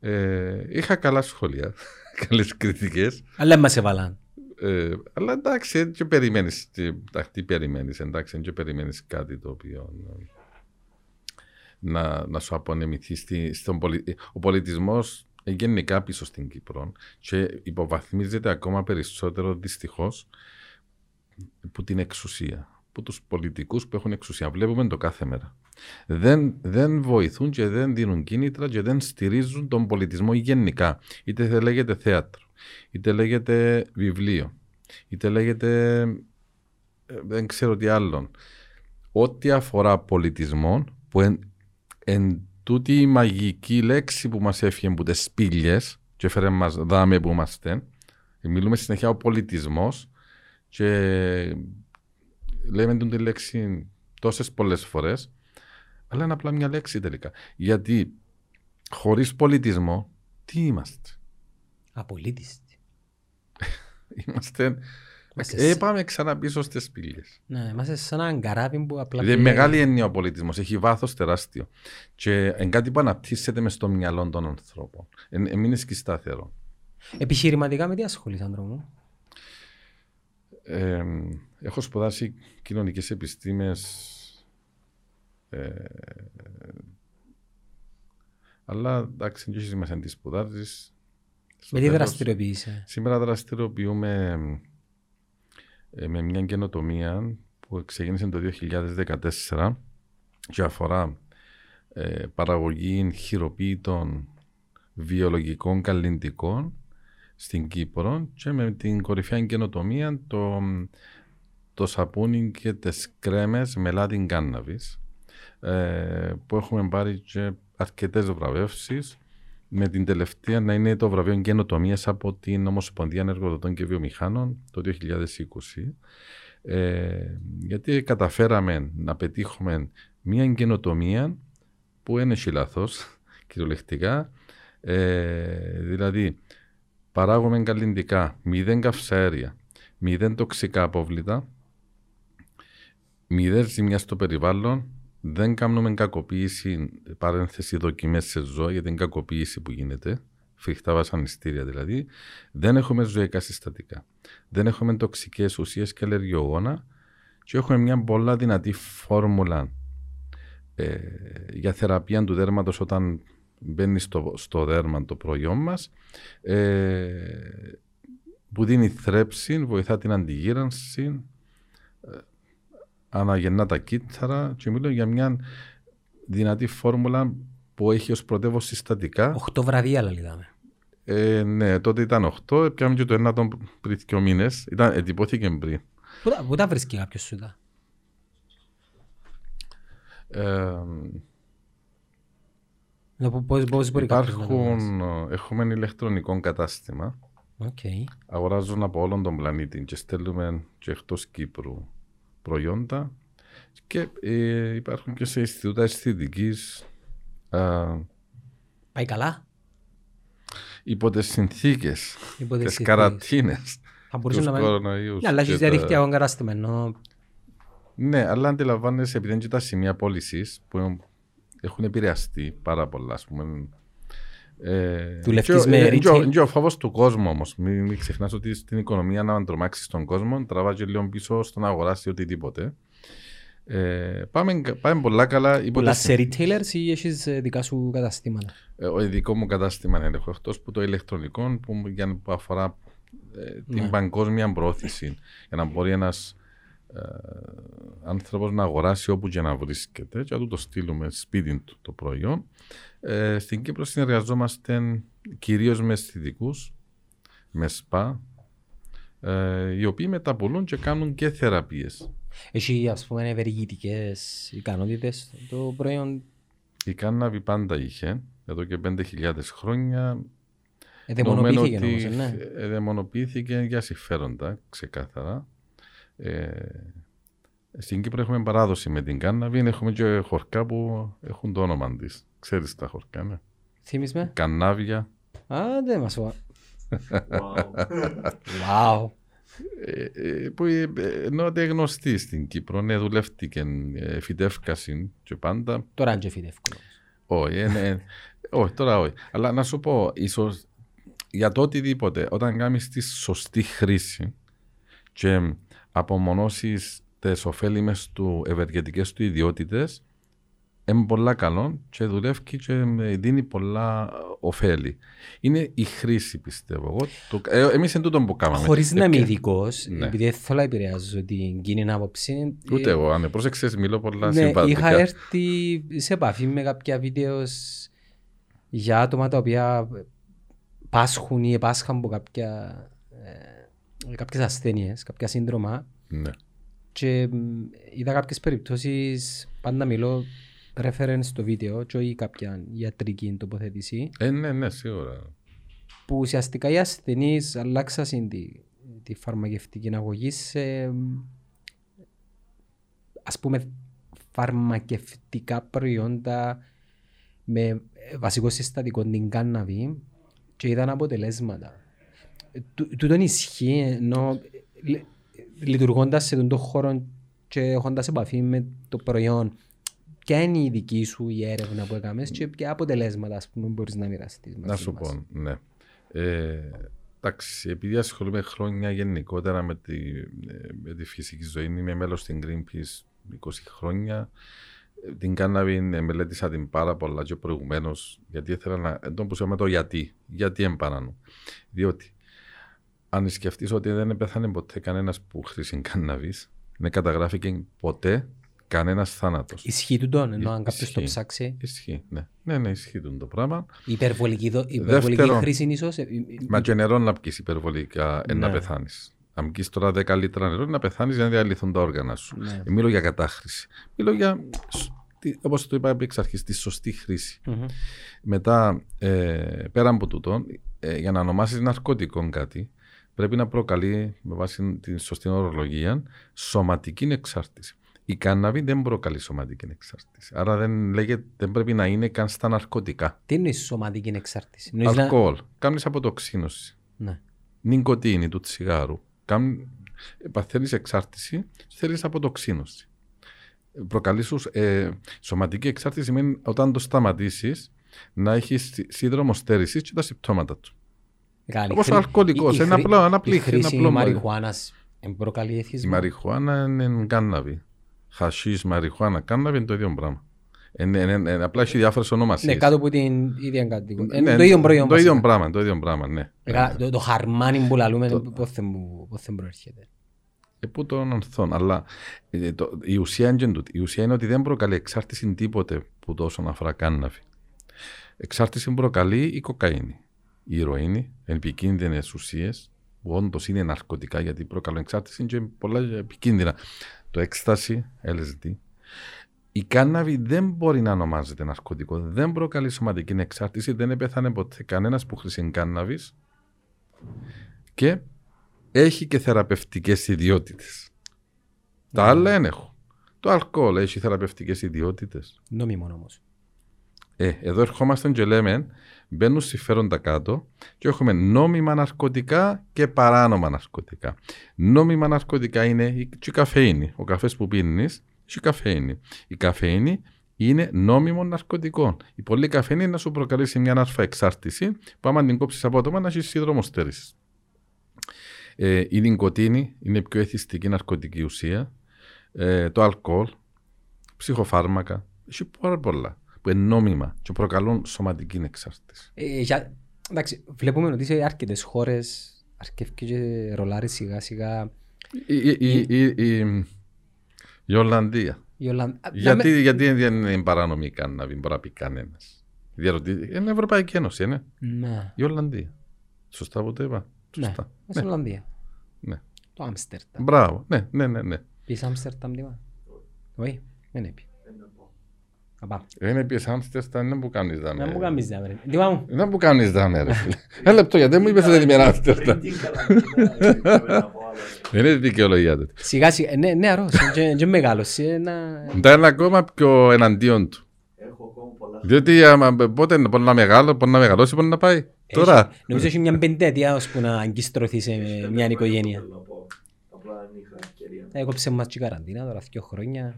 Ε, είχα καλά σχόλια, καλές κριτικές. Αλλά μας έβαλαν. Ε, αλλά εντάξει, και περιμένεις. Τι περιμένεις, εντάξει, και περιμένεις κάτι το οποίο να, να σου απονεμηθεί. Στη, στον πολι... Ο πολιτισμός γενικά πίσω στην Κύπρο και υποβαθμίζεται ακόμα περισσότερο δυστυχώς που την εξουσία, που τους πολιτικούς που έχουν εξουσία. Βλέπουμε το κάθε μέρα. Δεν, δεν βοηθούν και δεν δίνουν κίνητρα και δεν στηρίζουν τον πολιτισμό γενικά. Είτε λέγεται θέατρο, είτε λέγεται βιβλίο, είτε λέγεται ε, δεν ξέρω τι άλλον. Ό,τι αφορά πολιτισμό που εν, εν τούτη η μαγική λέξη που μας έφυγε από τις σπήλιες και φέρε μας δάμε που είμαστε, μιλούμε συνεχεία ο πολιτισμός και λέμε την λέξη τόσες πολλές φορές, αλλά είναι απλά μια λέξη τελικά. Γιατί χωρίς πολιτισμό, τι είμαστε; Απολύτιστοι. είμαστε. Ε, πάμε ξανά πίσω στις πύλε. Ναι, είμαστε σαν ένα καράβι που απλά. Δηλαδή, μεγάλη έννοια ο πολιτισμός. Έχει βάθος τεράστιο. Και είναι κάτι που αναπτύσσεται μες στο μυαλό των ανθρώπων. Εμείνει και σταθερό. Επιχειρηματικά με τι ασχολείσαι, άντρο μου; Έχω σπουδάσει κοινωνικές επιστήμες ε, αλλά εντάξει, δεν έχει σημασία τις σπουδάζεις. Με τι δραστηριοποιείσαι; Σήμερα δραστηριοποιούμε ε, με μια καινοτομία που ξεκίνησε το 2014 και αφορά ε, παραγωγή χειροποίητων βιολογικών καλλιντικών στην Κύπρο και με την κορυφαία καινοτομία το, το σαπούνι και τις κρέμες με λάδιν κάναβης ε, που έχουμε πάρει και αρκετές βραβεύσεις με την τελευταία να είναι το βραβείο καινοτομία από την Ομοσπονδία Εργοδοτών και Βιομηχάνων το 2020 ε, γιατί καταφέραμε να πετύχουμε μια καινοτομία που είναι λάθος κυριολεκτικά. Ε, δηλαδή παράγουμε καλλιντικά, μηδέν καυσαέρια, μηδέν τοξικά απόβλητα, μηδέν ζημιά στο περιβάλλον, δεν κάνουμε κακοποίηση, παρένθεση δοκιμές σε ζώα για την κακοποίηση που γίνεται, φρικτά βασανιστήρια δηλαδή, δεν έχουμε ζωικά συστατικά, δεν έχουμε τοξικές ουσίες και αλλεργιογόνα και έχουμε μια πολλά δυνατή φόρμουλα ε, για θεραπεία του δέρματος όταν μπαίνει στο, στο δέρμα το προϊόν μας ε, που δίνει θρέψη, βοηθά την αντιγύρανση ε, αναγεννά τα κύτταρα και μιλώ για μια δυνατή φόρμουλα που έχει ως πρωτεύω συστατικά. Οχτώ βραδιά λέγαμε. Ε, ναι, τότε ήταν 8, πιάμε και το ένα τον πριν δύο μήνες, ήταν, εντυπώθηκε πριν. Πού, πού τα βρίσκει κάποιος σου τα; Ε, Πώς, πώς μπορεί Υπάρχουν, έχουμε ένα ηλεκτρονικό κατάστημα Οκ. αγοράζουν από όλον τον πλανήτη και στέλνουμε και εκτός Κύπρου προϊόντα και ε, υπάρχουν και σε Ινστιτούτα αισθητικής α, Πάει καλά; υπό τις συνθήκες, Υπό τις τις συνθήκες. καραντίνες Θα μπορούσε τους να πάει. κορονοϊούς. Ναι, αλλά και έχεις τα- διαδικτυακό κατάστημα ενώ Ναι, αλλά αντιλαμβάνεσαι επειδή είναι και τα σημεία πώλησης που έχουν επηρεαστεί πάρα πολλά, ας πούμε. Ε, Δουλεύεις και ο- με ε, και ο- retail? και ο φόβος του κόσμου όμως. Μην, μην ξεχνάς ότι στην οικονομία να τρομάξεις τον κόσμο τραβά και λίγο πίσω στο να αγοράσει οτιδήποτε. Ε, πάμε, πάμε πολλά καλά. υπό πολλά τις σε retailers ή έχεις ε, δικά σου καταστήματα; Ε, Ο δικό μου κατάστημα είναι έχω εκτός που το ηλεκτρονικό που, για, να- που αφορά ε, την Ναι. παγκόσμια πρόθεση για να μπορεί ένας ε, άνθρωπος να αγοράσει όπου και να βρίσκεται και να του το στείλουμε σπίτι του το προϊόν. Ε, στην Κύπρο συνεργαζόμαστε κυρίως με αισθητικούς, με σπα, ε, οι οποίοι μεταπολούν και κάνουν και θεραπείες. Έχει ας πούμε ευεργητικές ικανότητες το προϊόν; Η κάναβη πάντα είχε, εδώ και 5.000 χρόνια, Εδαιμονοποιήθηκε Νομίζω όμως, ότι ναι. ε, δαιμονοποιήθηκε για συμφέροντα, ξεκάθαρα. Ε, στην Κύπρο έχουμε παράδοση με την κάναβη, έχουμε και χορκά που έχουν το όνομα της. Ξέρεις τα χορκά, ναι. Θύμεις με. Κανάβια. Α, δεν μας πω. Wow. Ε, ε, που ε, ε, ενώ ότι είναι γνωστή στην Κύπρο, ναι, δουλεύτηκε, ε, φυτεύκαση και πάντα. Τώρα είναι και φυτεύκο. Όχι, ε, ναι, όχι, τώρα όχι. Αλλά να σου πω, ίσως, για το οτιδήποτε, όταν κάνεις τη σωστή χρήση και απομονώσεις τις ωφέλιμες του ευεργετικές του ιδιότητες, είναι πολλά καλό και δουλεύει και με δίνει πολλά ωφέλη. Είναι η χρήση, πιστεύω. Εγώ, το, ε, εμείς είναι τούτο που κάναμε. Χωρίς να είμαι Ε, ειδικός, Ναι. επειδή δεν θέλω να επηρεάζω την κοινή άποψη. Ούτε ε, εγώ, αν πρόσεξες, μιλώ πολλά Ναι, συμβατικά. είχα έρθει σε επαφή με κάποια βίντεος για άτομα τα οποία πάσχουν ή επάσχαν από κάποια, ε, κάποιες ασθένειες, κάποια σύνδρομα Ναι. και μ, είδα κάποιες περιπτώσεις, πάντα μιλώ reference στο βίντεο και όχι κάποια ιατρική τοποθέτηση Ε, ναι, ναι, σίγουρα. που ουσιαστικά οι ασθενείς αλλάξαν τη, τη φαρμακευτική αγωγή σε μ, ας πούμε φαρμακευτικά προϊόντα με ε, βασικό συστατικό την κάναβη και είδαν αποτελέσματα. Ε, Του- Τούτον ισχύει ενώ ε, λε- λειτουργώντας σε τον χώρο και έχοντας επαφή με το προϊόν ποια είναι η δική σου η έρευνα που έκαμες και ποια αποτελέσματα ας πούμε μπορείς να μοιραστείς μαζί Να σου μας. πω, ναι. Ε, εντάξει, επειδή ασχολούμαι χρόνια γενικότερα με τη, ε, με τη φυσική ζωή, είμαι μέλος στην Greenpeace 20 χρόνια. Ε, Την κάναβη ε, μελέτησα την πάρα πολλά και προηγουμένως, γιατί ήθελα να. ε, Το που με το γιατί. Γιατί εμπάνανου. Διότι αν σκεφτείς ότι δεν πέθανε ποτέ κανένας που χρήσει κάναβη, δεν καταγράφηκε ποτέ κανένας θάνατος. Ισχύει του τον, ενώ αν κάποιος το Ισχύει. ψάξει. Ισχύει, ναι. Ναι, ναι, ισχύει το πράγμα. Η υπερβολική, δο- η υπερβολική Δεύτερον, χρήση είναι ίσως... ε, ε, ε, Μα και νερό να πιεις υπερβολικά ε, να Ναι. πεθάνεις. Αν πιεις τώρα 10 λίτρα νερό να πεθάνεις για να διαλυθούν τα όργανα σου. Ναι. Ε, Μιλώ για κατάχρηση. Μιλώ για, όπως το είπα εξ αρχής, τη σωστή χρήση. μμμ. Μετά, ε, πέρα από τούτο, ε, για να ονομάσεις ναρκωτικό κάτι, πρέπει να προκαλεί με βάση την σωστή ορολογία σωματική εξάρτηση. Η κάναβη δεν προκαλεί σωματική εξάρτηση. Άρα δεν, λέγεται, δεν πρέπει να είναι καν στα ναρκωτικά. Τι είναι η σωματική εξάρτηση; Εννοείς να- Αλκοόλ. Κάνεις αποτοξίνωση. Ναι. νικοτίνη του τσιγάρου. Κάμ, παθαίνεις εξάρτηση, θέλεις αποτοξίνωση. Προκαλείς σου ε, σωματική εξάρτηση σημαίνει όταν το σταματήσεις να έχεις σύνδρομο στέρησης και τα συμπτώματα του. Καλή. Όπως Η ο χρή- αλκοολικός, η- η ένα χρή- απλό- ένα Η πλήχη, ένα χρήση απλό μαρι- μαριχουάνας εν προκαλεί Η εθισμό. μαριχουάνα είναι κάναβη. Χασίς, μαριχουάνα, κάναβη είναι το ίδιο πράγμα. Είναι, είναι, είναι, απλά έχει διάφορες ονομασίες. Ναι, κάτω από την ίδια κατηγορία. Ναι, Είναι το ίδιο προϊόν. Το ίδιο βασικά. πράγμα, το ίδιο πράγμα, ναι. Ε, καλά, Το το χαρμάνι που λαλούμε πώς δεν μου- πώς δεν προέρχεται. Ε, πού τον ανθών. Αλλά ε, το, η ουσία είναι τούτη. Η ουσία είναι ότι δεν προκαλεί εξάρτηση τίποτε που τόσο αφορά κάνναβη. Εξάρτηση προκαλεί η κοκαίνη. Η ηρωίνη, επικίνδυνες ουσίες, που όντως είναι ναρκωτικά γιατί προκαλούν εξάρτηση και πολλά επικίνδυνα. Το έκσταση, LSD. Η κάναβη δεν μπορεί να ονομάζεται ναρκωτικό. Δεν προκαλεί σωματική εξάρτηση. Δεν έπεθανε ποτέ κανένας που χρησιμοποιεί κάναβης και έχει και θεραπευτικές ιδιότητες. Τα άλλα δεν έχουν. Το αλκοόλ έχει θεραπευτικές ιδιότητες. Νόμιμο όμως. Ε, εδώ ερχόμαστε και λέμε, μπαίνουν συμφέροντα κάτω και έχουμε νόμιμα ναρκωτικά και παράνομα ναρκωτικά. Νόμιμα ναρκωτικά είναι η, και η καφέινη. Ο καφές που πίνεις, έχει καφέινη. Η καφέινη είναι νόμιμο ναρκωτικό. Η πολλή καφέινη να σου προκαλέσει μια αρφα εξάρτηση που άμα την κόψεις απότομα να έχεις σύνδρομο στέρησης. Ε, η νοικοτήνη είναι η πιο εθιστική ναρκωτική ουσία. Ε, το αλκοόλ, ψυχοφάρμακα, έχει πάρα πολλά που είναι νόμιμα και προκαλούν σωματική εξάρτηση. Ε, για, εντάξει, βλέπουμε ότι σε αρκετές χώρες αρκεύει και ρολάρει σιγά σιγά. Η, η, η, η, η, η Ολλανδία. Η Ολλανδ... Γιατί, με... γιατί δεν είναι παράνομη η κάναβη, μπορεί να πει κανένας. Είναι Ευρωπαϊκή Ένωση, είναι. Ναι. Η Ολλανδία. Σωστά που το είπα. Ναι, Σωστά. στην Ολλανδία. Ναι. Το Άμστερνταμ. Μπράβο. Ναι, ναι, ναι. ναι. Πεις Άμστερνταμ τίποτα. Όχι, δεν είναι πει. Να πάμε. Είναι πει Άμστερνταμ, δεν που κάνεις δάμε. Να μου κάνεις δάμε ρε. Τίμα μου. Δεν που κάνεις δάμε ρε φίλε. Ένα λεπτό, γιατί δεν μου είπες ότι δεν είμαι Άμστερνταμ. Δεν είναι δικαιολογία του. Σιγά σιγά, ναι, νεαρός, και μεγάλος. ε, να- Τα είναι ακόμα πιο εναντίον του. Διότι άμα, πότε μπορεί να μεγάλο, μπορεί να μεγαλώσει, μπορεί να πάει. Τώρα. Έχει- Νομίζω έχει μια πεντέτεια ώσπου να αγκιστρωθείς σε μια οικογένεια. Έκοψε μας και η καραντίνα τώρα δύο χρόνια.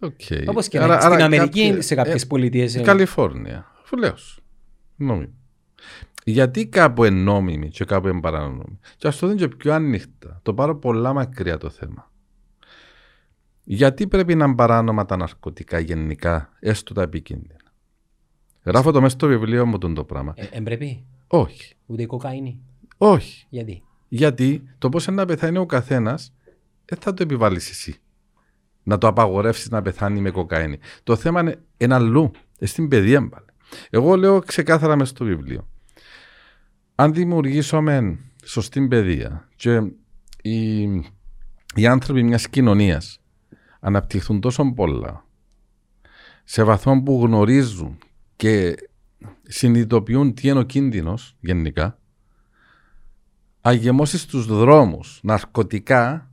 Οκ. Όπως και Άρα- να- στην άρα Αμερική, κάποιοι- σε κάποιες ε, πολιτείες. Η ε, Καλιφόρνια. Φουλέως. Νόμιμη. Γιατί κάπου είναι νόμιμη και κάπου είναι παράνομη. Και ας το δίνει και πιο ανοιχτά. Το πάρω πολλά μακριά το θέμα. Γιατί πρέπει να είναι παράνομα τα ναρκωτικά γενικά, έστω τα επικίνδυνα; Γράφω το μέσα στο βιβλίο μου τον το πράγμα. ε, Εν πρέπει, Όχι. ούτε η κοκαΐνη. Όχι. Γιατί; Γιατί το πώς να πεθάνει ο καθένας, δεν θα το επιβάλλεις εσύ. Να το απαγορεύσεις να πεθάνει με κοκαίνη. Το θέμα είναι ένα αλλού, ε, στην παιδεία πάλι. Εγώ λέω ξεκάθαρα μέσα στο βιβλίο. Αν δημιουργήσουμε σωστή παιδεία και οι, οι άνθρωποι μιας κοινωνίας αναπτυχθούν τόσο πολλά σε βαθμό που γνωρίζουν και συνειδητοποιούν τι είναι ο κίνδυνος γενικά αγεμώσεις στους δρόμους ναρκωτικά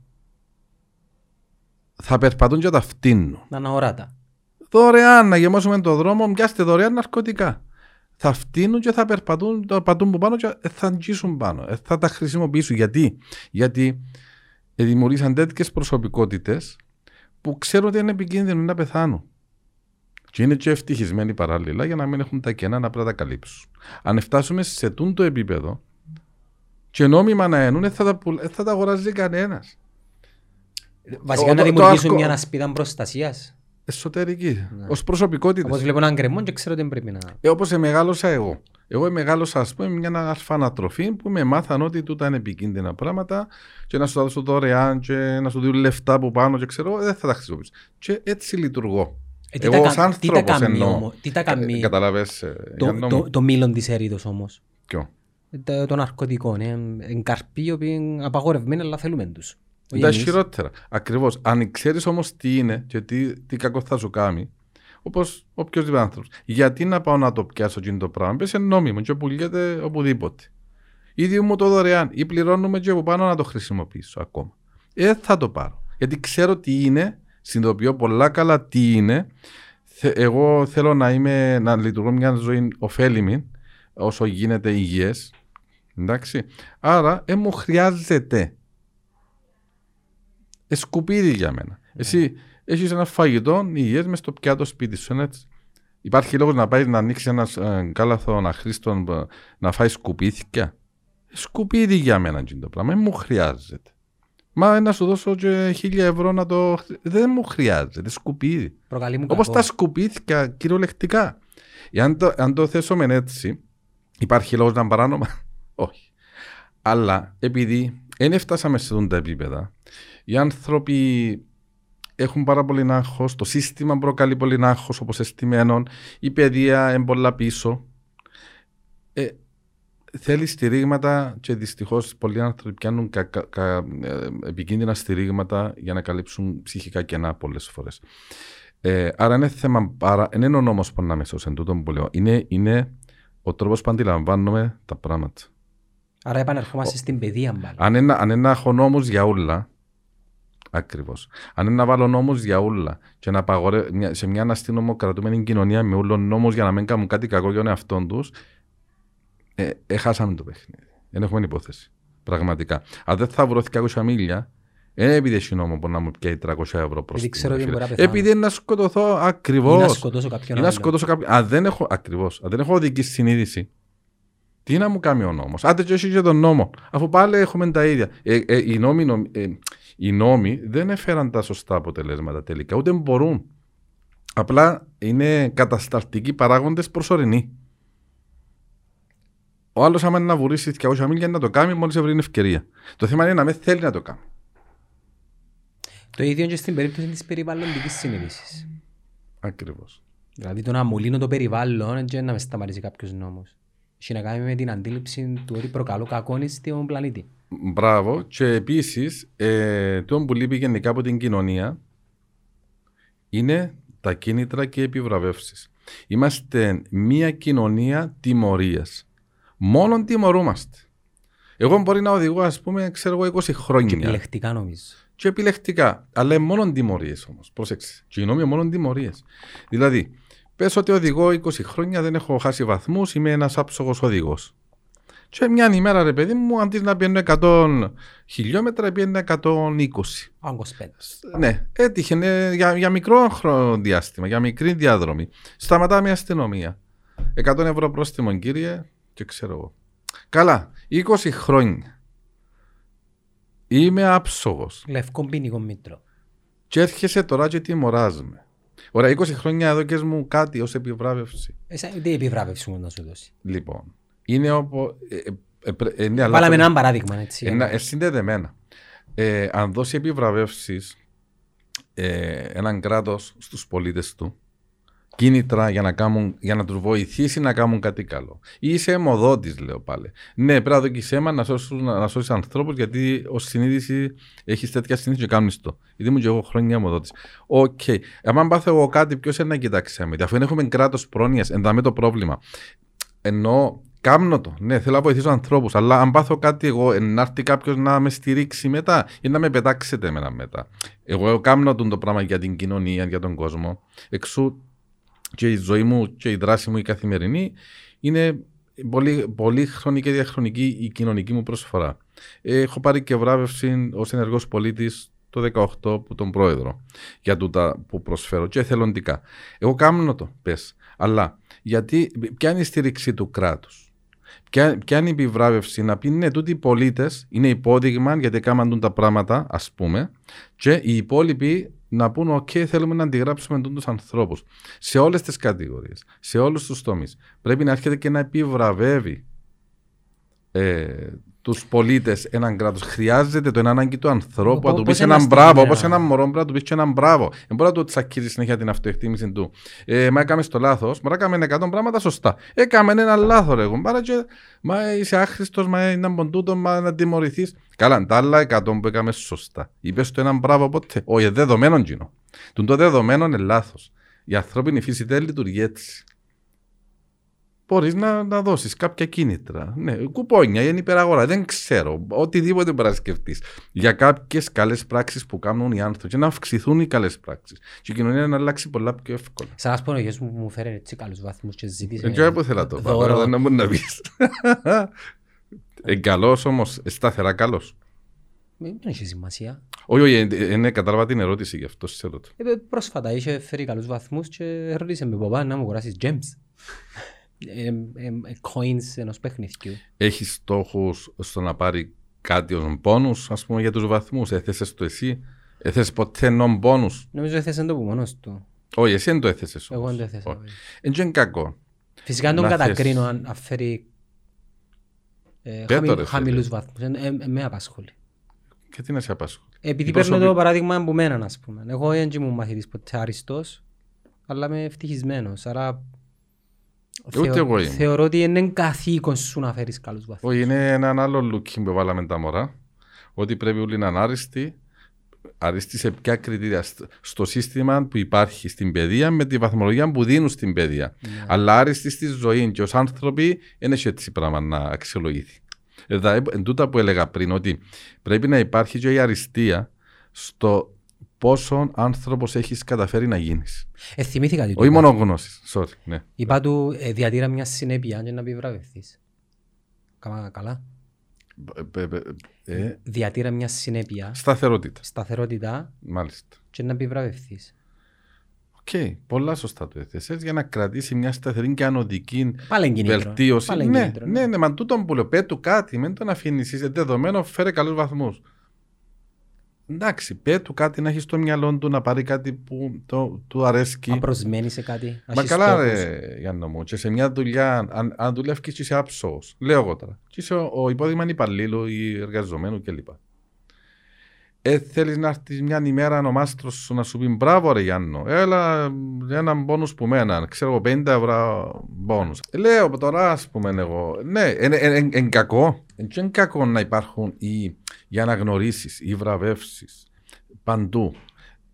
θα περπατούν και τα φτύνουν. Να είναι αοράτα. Δωρεάν να γεμώσουμε το δρόμο, μοιάστε δωρεάν ναρκωτικά. Θα φτύνουν και θα περπατούν, θα πατούν που πάνω και θα αγγίσουν πάνω. Ε, Θα τα χρησιμοποιήσουν. Γιατί, Γιατί δημιουργήσαν τέτοιες προσωπικότητες που ξέρουν ότι είναι επικίνδυνο να πεθάνουν. Και είναι και ευτυχισμένοι παράλληλα για να μην έχουν τα κενά να πρέπει να τα καλύψουν. Αν φτάσουμε σε τούτο επίπεδο και νόμιμα να ενούν, δεν θα τα, πουλ- δεν θα τα αγοράζει κανένας. Βασικά το- να το δημιουργήσουν αρκο- μια ασπίδα προστασίας. Εσωτερική. Ναι. Ω προσωπικότητες. Όπως βλέπω έναν γκρεμό και ξέρω ότι δεν πρέπει να... Ε, Όπως μεγάλωσα εγώ. Εγώ μεγάλωσα, ας πούμε, με μια αρφανατροφή που με μάθαν ότι τούτα είναι επικίνδυνα πράγματα και να σου τα δώσω δωρεάν και να σου δίνουν λεφτά που πάνω και ξέρω, εγώ, δεν θα τα χρησιμοποιήσω. Και έτσι λειτουργώ. Ε, τι εγώ τα ως κα- τι τα άνθρωπος κάνει εννοώ. όμως, τι τα κάνει Ε, Καταλαβες, ε, για το, νόμο. το, το μήλον της έρηδος όμως. Ποιο; Ε, Το, το ναρκωτικό, ναι. Είναι καρποί οι οποίοι είναι απαγορευμένοι αλλά θέλουμε τους. Όχι Τα εμείς. χειρότερα. Ακριβώς. Αν ξέρεις όμως τι είναι και τι, τι κακό θα σου κάνει, όπως οποιοδήποτε άνθρωπος, γιατί να πάω να το πιάσω εκείνο το πράγμα, πες είναι νόμιμο και πουλιέται οπουδήποτε. Ήδη μου το δωρεάν ή πληρώνουμε και από πάνω να το χρησιμοποιήσω ακόμα. Ε, δεν θα το πάρω. Γιατί ξέρω τι είναι, συνειδητοποιώ πολλά καλά τι είναι. Θε- Εγώ θέλω να, είμαι, να λειτουργώ μια ζωή ωφέλιμη, όσο γίνεται υγιές. Εντάξει. Άρα, ε, μου χρειάζεται. Ε, σκουπίδι για μένα. Εσύ έχεις ένα φαγητό υγιές μες στο πιάτο σπίτι σου. είναι έτσι. Υπάρχει λόγος να πάει να ανοίξεις ένας ε, κάλαθο αχρήστον ε, να φάεις σκουπίδια; Σκουπίδι για μένα είναι το πράγμα. Δεν μου χρειάζεται. Μα να σου δώσω και χίλια ευρώ να το. χρη- Δεν μου χρειάζεται. Σκουπίδι. Προκαλεί μου Όπως κακό. τα σκουπίδια κυριολεκτικά. Αν το, αν το θέσουμε έτσι, υπάρχει λόγος να είναι παράνομα; Όχι. Αλλά επειδή δεν έφτασαμε σε αυτά τα επίπεδα, οι άνθρωποι έχουν πάρα πολύ άγχος, το σύστημα προκαλεί πολύ άγχος όπως αισθημένων, η παιδεία είναι πολλά πίσω. Ε, θέλει στηρίγματα και δυστυχώς πολλοί άνθρωποι πιάνουν κα, κα- κα- ε, επικίνδυνα στηρίγματα για να καλύψουν ψυχικά κενά πολλές φορές. Ε, άρα είναι θέμα, παρά, δεν είναι ο νόμος που να με σώσει εν τούτο που λέω. Είναι, είναι ο τρόπος που αντιλαμβάνομαι τα πράγματα. Άρα επανερχόμαστε στην παιδεία πάλι. Αν είναι, αν είναι να έχω νόμους για όλα, ακριβώς. Αν είναι να βάλω νόμους για όλα και να απαγορε... μια- σε μια αστυνομοκρατούμενη κοινωνία με όλων νόμους για να μην κάνουν κάτι κακό για τον εαυτό τους, ε, ε, χάσαμε το παιχνίδι. Δεν έχουμε υπόθεση. Πραγματικά. Αν δεν θα βρω 200 μίλια, δεν είναι επειδή έχει νόμο που να μου πιάει 300 ευρώ πρόστιμο. ξέρω ότι φίλε. μπορεί να πεθάνω. Επειδή είναι να σκοτωθώ Ή ακριβώς. να σκοτώσω κάποιον Ή να άλλον. σκοτώσω κάποιον. Αν δεν έχω, ακριβώς, αν δεν έχω οδική συνείδηση, τι να μου κάνει ο νόμος; Άντε και όχι για τον νόμο. Αφού πάλι έχουμε τα ίδια. Ε, ε, οι, νόμοι, νομ- ε, οι νόμοι δεν έφεραν τα σωστά αποτελέσματα τελικά. Ούτε μπορούν. Απλά είναι κατασταλτικοί παράγοντες προσωρινοί. Ο άλλος, άμα είναι να βουρήσει 200 μίλια, να το κάνει μόλις βρει την ευκαιρία. Το θέμα είναι να μην θέλει να το κάνει. Το ίδιο και στην περίπτωση της περιβαλλοντικής συνείδησης. Ακριβώς. Δηλαδή το να μολύνω το περιβάλλον και να με σταματήσει κάποιος νόμος. Έχει να κάνει με την αντίληψη του ότι προκαλώ κακόνη στον πλανήτη. Μπράβο. Και επίσης, ε, το που λείπει γενικά από την κοινωνία είναι τα κίνητρα και οι επιβραβεύσεις. Είμαστε μια κοινωνία τιμωρίας. Μόνον τιμωρούμαστε. Εγώ μπορεί να οδηγώ, ας πούμε, ξέρω εγώ, 20 Και χρόνια. επιλεκτικά νομίζω. και επιλεκτικά. Αλλά μόνο τιμωρίες όμως. Πρόσεξε. Και οι νόμοι μόνο τιμωρίες. Δηλαδή, πες ότι οδηγώ 20 χρόνια, δεν έχω χάσει βαθμούς, είμαι ένας άψογος οδηγός. Και μια ημέρα, ρε παιδί μου, αντί να πιένω 100 χιλιόμετρα, πιένω 120. Άγκος πέντε. Ναι, έτυχε ναι, για, για μικρό χρόνο διάστημα, για μικρή διάδρομη. Σταματά μια αστυνομία. 100 ευρώ πρόστιμο, κύριε, και ξέρω εγώ. Καλά, 20 χρόνια. Είμαι άψογος. Λευκό ποινικό μήτρο. Και έρχεσαι τώρα και τιμωράς με. Ωραία, 20 χρόνια εδώ και μου κάτι ως επιβράβευση. Εσά, τι επιβράβευση μου να σου δώσει; Λοιπόν, είναι όπω. Ε, ε, ε, πρέ- ε, ναι, αλλά Βάλαμε το- ένα παράδειγμα έτσι. ε, να- ε, συνδεδεμένα. Ε, αν δώσει επιβραβεύσεις ε, έναν κράτος στους πολίτες του, κίνητρα για να, κάνουν, για να τους βοηθήσει να κάνουν κάτι καλό. Ή είσαι αιμοδότης, λέω πάλι. Ναι, πρέπει να δοκίσει αίμα να σώσεις να σώσεις ανθρώπους, γιατί ως συνείδηση έχεις τέτοια συνείδηση και κάνεις το. Γιατί ήμουν και εγώ χρόνια αιμοδότης. Οκ. Αν πάθω εγώ κάτι, ποιος είναι να κοιτάξει με. Αφού δεν έχουμε κράτος πρόνοιας, εν δαμέ το πρόβλημα. Ενώ κάμνω το. Ναι, θέλω να βοηθήσω ανθρώπους. Αλλά αν πάθω κάτι εγώ, ε, να έρθει κάποιος να με στηρίξει μετά ή να με πετάξετε εμένα μετά. Εγώ κάμνω τον το πράγμα για την κοινωνία, για τον κόσμο. Εξού και η ζωή μου και η δράση μου η καθημερινή είναι πολύ, πολύ χρονική και διαχρονική η κοινωνική μου προσφορά. Ε, Έχω πάρει και βράβευση ως ενεργός πολίτης το 18 από τον πρόεδρο για τούτα που προσφέρω και εθελοντικά. Εγώ κάμνω το, πες. Αλλά γιατί, ποια είναι η στήριξη του κράτους; Ποια, ποια είναι η επιβράβευση; Να πει ναι, τούτοι οι πολίτες είναι υπόδειγμα γιατί έκαναν τα πράγματα, ας πούμε, και οι υπόλοιποι να πούν: OK, θέλουμε να αντιγράψουμε τους ανθρώπους. Σε όλες τις κατηγορίες, σε όλους τους τομείς. Πρέπει να έρχεται και να επιβραβεύει ε, τους πολίτες έναν κράτος. Χρειάζεται το ανάγκη του ανθρώπου Πο- να του πώς πει έναν είμαστε μπράβο, σήμερα. όπως έναν μωρό πρέπει να του πεις και έναν μπράβο. Δεν μπορεί να του τσακίζει συνέχεια την αυτοεκτίμηση του. Ε, μα έκαμε το λάθος, μπορεί να κάνουμε 100 πράγματα σωστά. Έκαμε ένα λάθος, ρε. εγώ. Άρα και, μα είσαι άχρηστος, μα είναι ποντούτο, μα να τιμωρηθείς. Καλά, τα άλλα 100 που έκαμε σωστά. Είπες το έναν μπράβο ποτέ. Όχι, δεδομένο γίνο. Τον το δεδομένο είναι λάθος. Η ανθρώπινη φύση δεν λειτουργεί έτσι. Μπορείς να, να δώσεις κάποια κίνητρα. Ναι, κουπόνια ή υπεραγορά. Δεν ξέρω. Οτιδήποτε μπορείς να σκεφτείς. Για κάποιες καλές πράξεις που κάνουν οι άνθρωποι και να αυξηθούν οι καλές πράξεις. Και η κοινωνία να αλλάξει πολλά πιο εύκολα. Σαν να πω ο γιος μου που μου φέρε έτσι καλούς βαθμούς και ζήτησε Δεν ξέρω πού θέλω να το πάω. δώρο. Δεν μπορεί να πεις. Ε, καλός όμως, σταθερά καλός. Δεν έχει σημασία. Όχι, όχι, ε, ε, ναι, κατάλαβα την ερώτηση γι' αυτό σε ρωτώ. Ε, πρόσφατα είχε φέρει καλούς βαθμούς και ρώτησε με παπά να μου αγοράσεις gems. Ε, ε, ε, coins ενός παιχνιδιού. Έχει στόχους στο να πάρει κάτι ως πόνου, ας πούμε, για τους βαθμούς. Έθεσες το εσύ. Έθεσες ποτέ νόμ πόνου. Νομίζω έθεσες το που μόνος του. Όχι, εσύ δεν το έθεσες. Εγώ δεν το έθεσα. Δεν είναι κακό. Φυσικά τον Να κατακρίνω θες. αν αν φέρει ε, Πέτω, χαμη- ρε, φίλε. χαμηλούς βαθμούς. Ε, ε, ε, με απασχολεί. Και τι να σε απασχολεί. Επειδή Η παίρνω προσωπι- το παράδειγμα από μένα, ας πούμε. Εγώ δεν ήμουν μαθητής ποτέ αριστός, αλλά είμαι ευτυχισμένος. Άρα Ούτε θεω- εγώ είμαι. θεωρώ ότι είναι καθήκον σου να φέρεις καλούς βαθμούς. Όχι, είναι έναν άλλο looking που βάλαμε τα μωρά. Ότι πρέπει όλοι να είναι άριστοι. Άριστοι σε ποια κριτήρια. Στ- Στο σύστημα που υπάρχει στην παιδεία με τη βαθμολογία που δίνουν στην παιδεία. Ναι. Αλλά άριστοι στη ζωή και ως άνθρωποι δεν έχει έτσι πράγμα να αξιολογηθεί. Εδώ, εν τούτα που έλεγα πριν, ότι πρέπει να υπάρχει και η αριστεία στο πόσο άνθρωπος έχεις καταφέρει να γίνεις. Ε, θυμήθηκα τι του Όχι είπα. μόνο γνώση. Sorry. Ναι. Είπα του ε, διατήρα μια συνέπεια και να επιβραβευτείς. Κάμα καλά. Ε, ε, ε, ε, Διατήρα μια συνέπεια, σταθερότητα. σταθερότητα Μάλιστα. και να επιβραβευτείς. Οκ, πολλά σωστά το έθεσες για να κρατήσει μια σταθερή και ανοδική Πάλι κίνητρο. βελτίωση. Πάλι Ναι, κίνητρο, ναι, ναι, μα τούτο που λέω, πε του κάτι, μην τον αφήνεις. Είσαι δεδομένο, φέρε καλούς βαθμούς. Εντάξει, πε του κάτι να έχεις στο μυαλό του να πάρει κάτι που το, του αρέσκει. Αν προσμένει σε κάτι. Μα έχεις καλά, στόχους. ρε Γιάννο μου, και σε μια δουλειά, αν, αν δουλεύεις και είσαι άψογος, λέω εγώ τώρα, και είσαι ο, ο υπόδειγμα υπαλλήλου ή εργαζομένου κλπ. Ε, θέλεις να έρθεις μια ημέρα ο μάστρος σου να σου πει μπράβο, ρε Γιάννο, έλα έναν πόνους που μένα, ξέρω εγώ 50 ευρώ πόνους. Λέω τώρα, ας πούμε, εγώ, ναι, είναι ε, ε, ε, κακό. Δεν κακό να υπάρχουν οι, οι αναγνωρίσεις, οι βραβεύσεις παντού.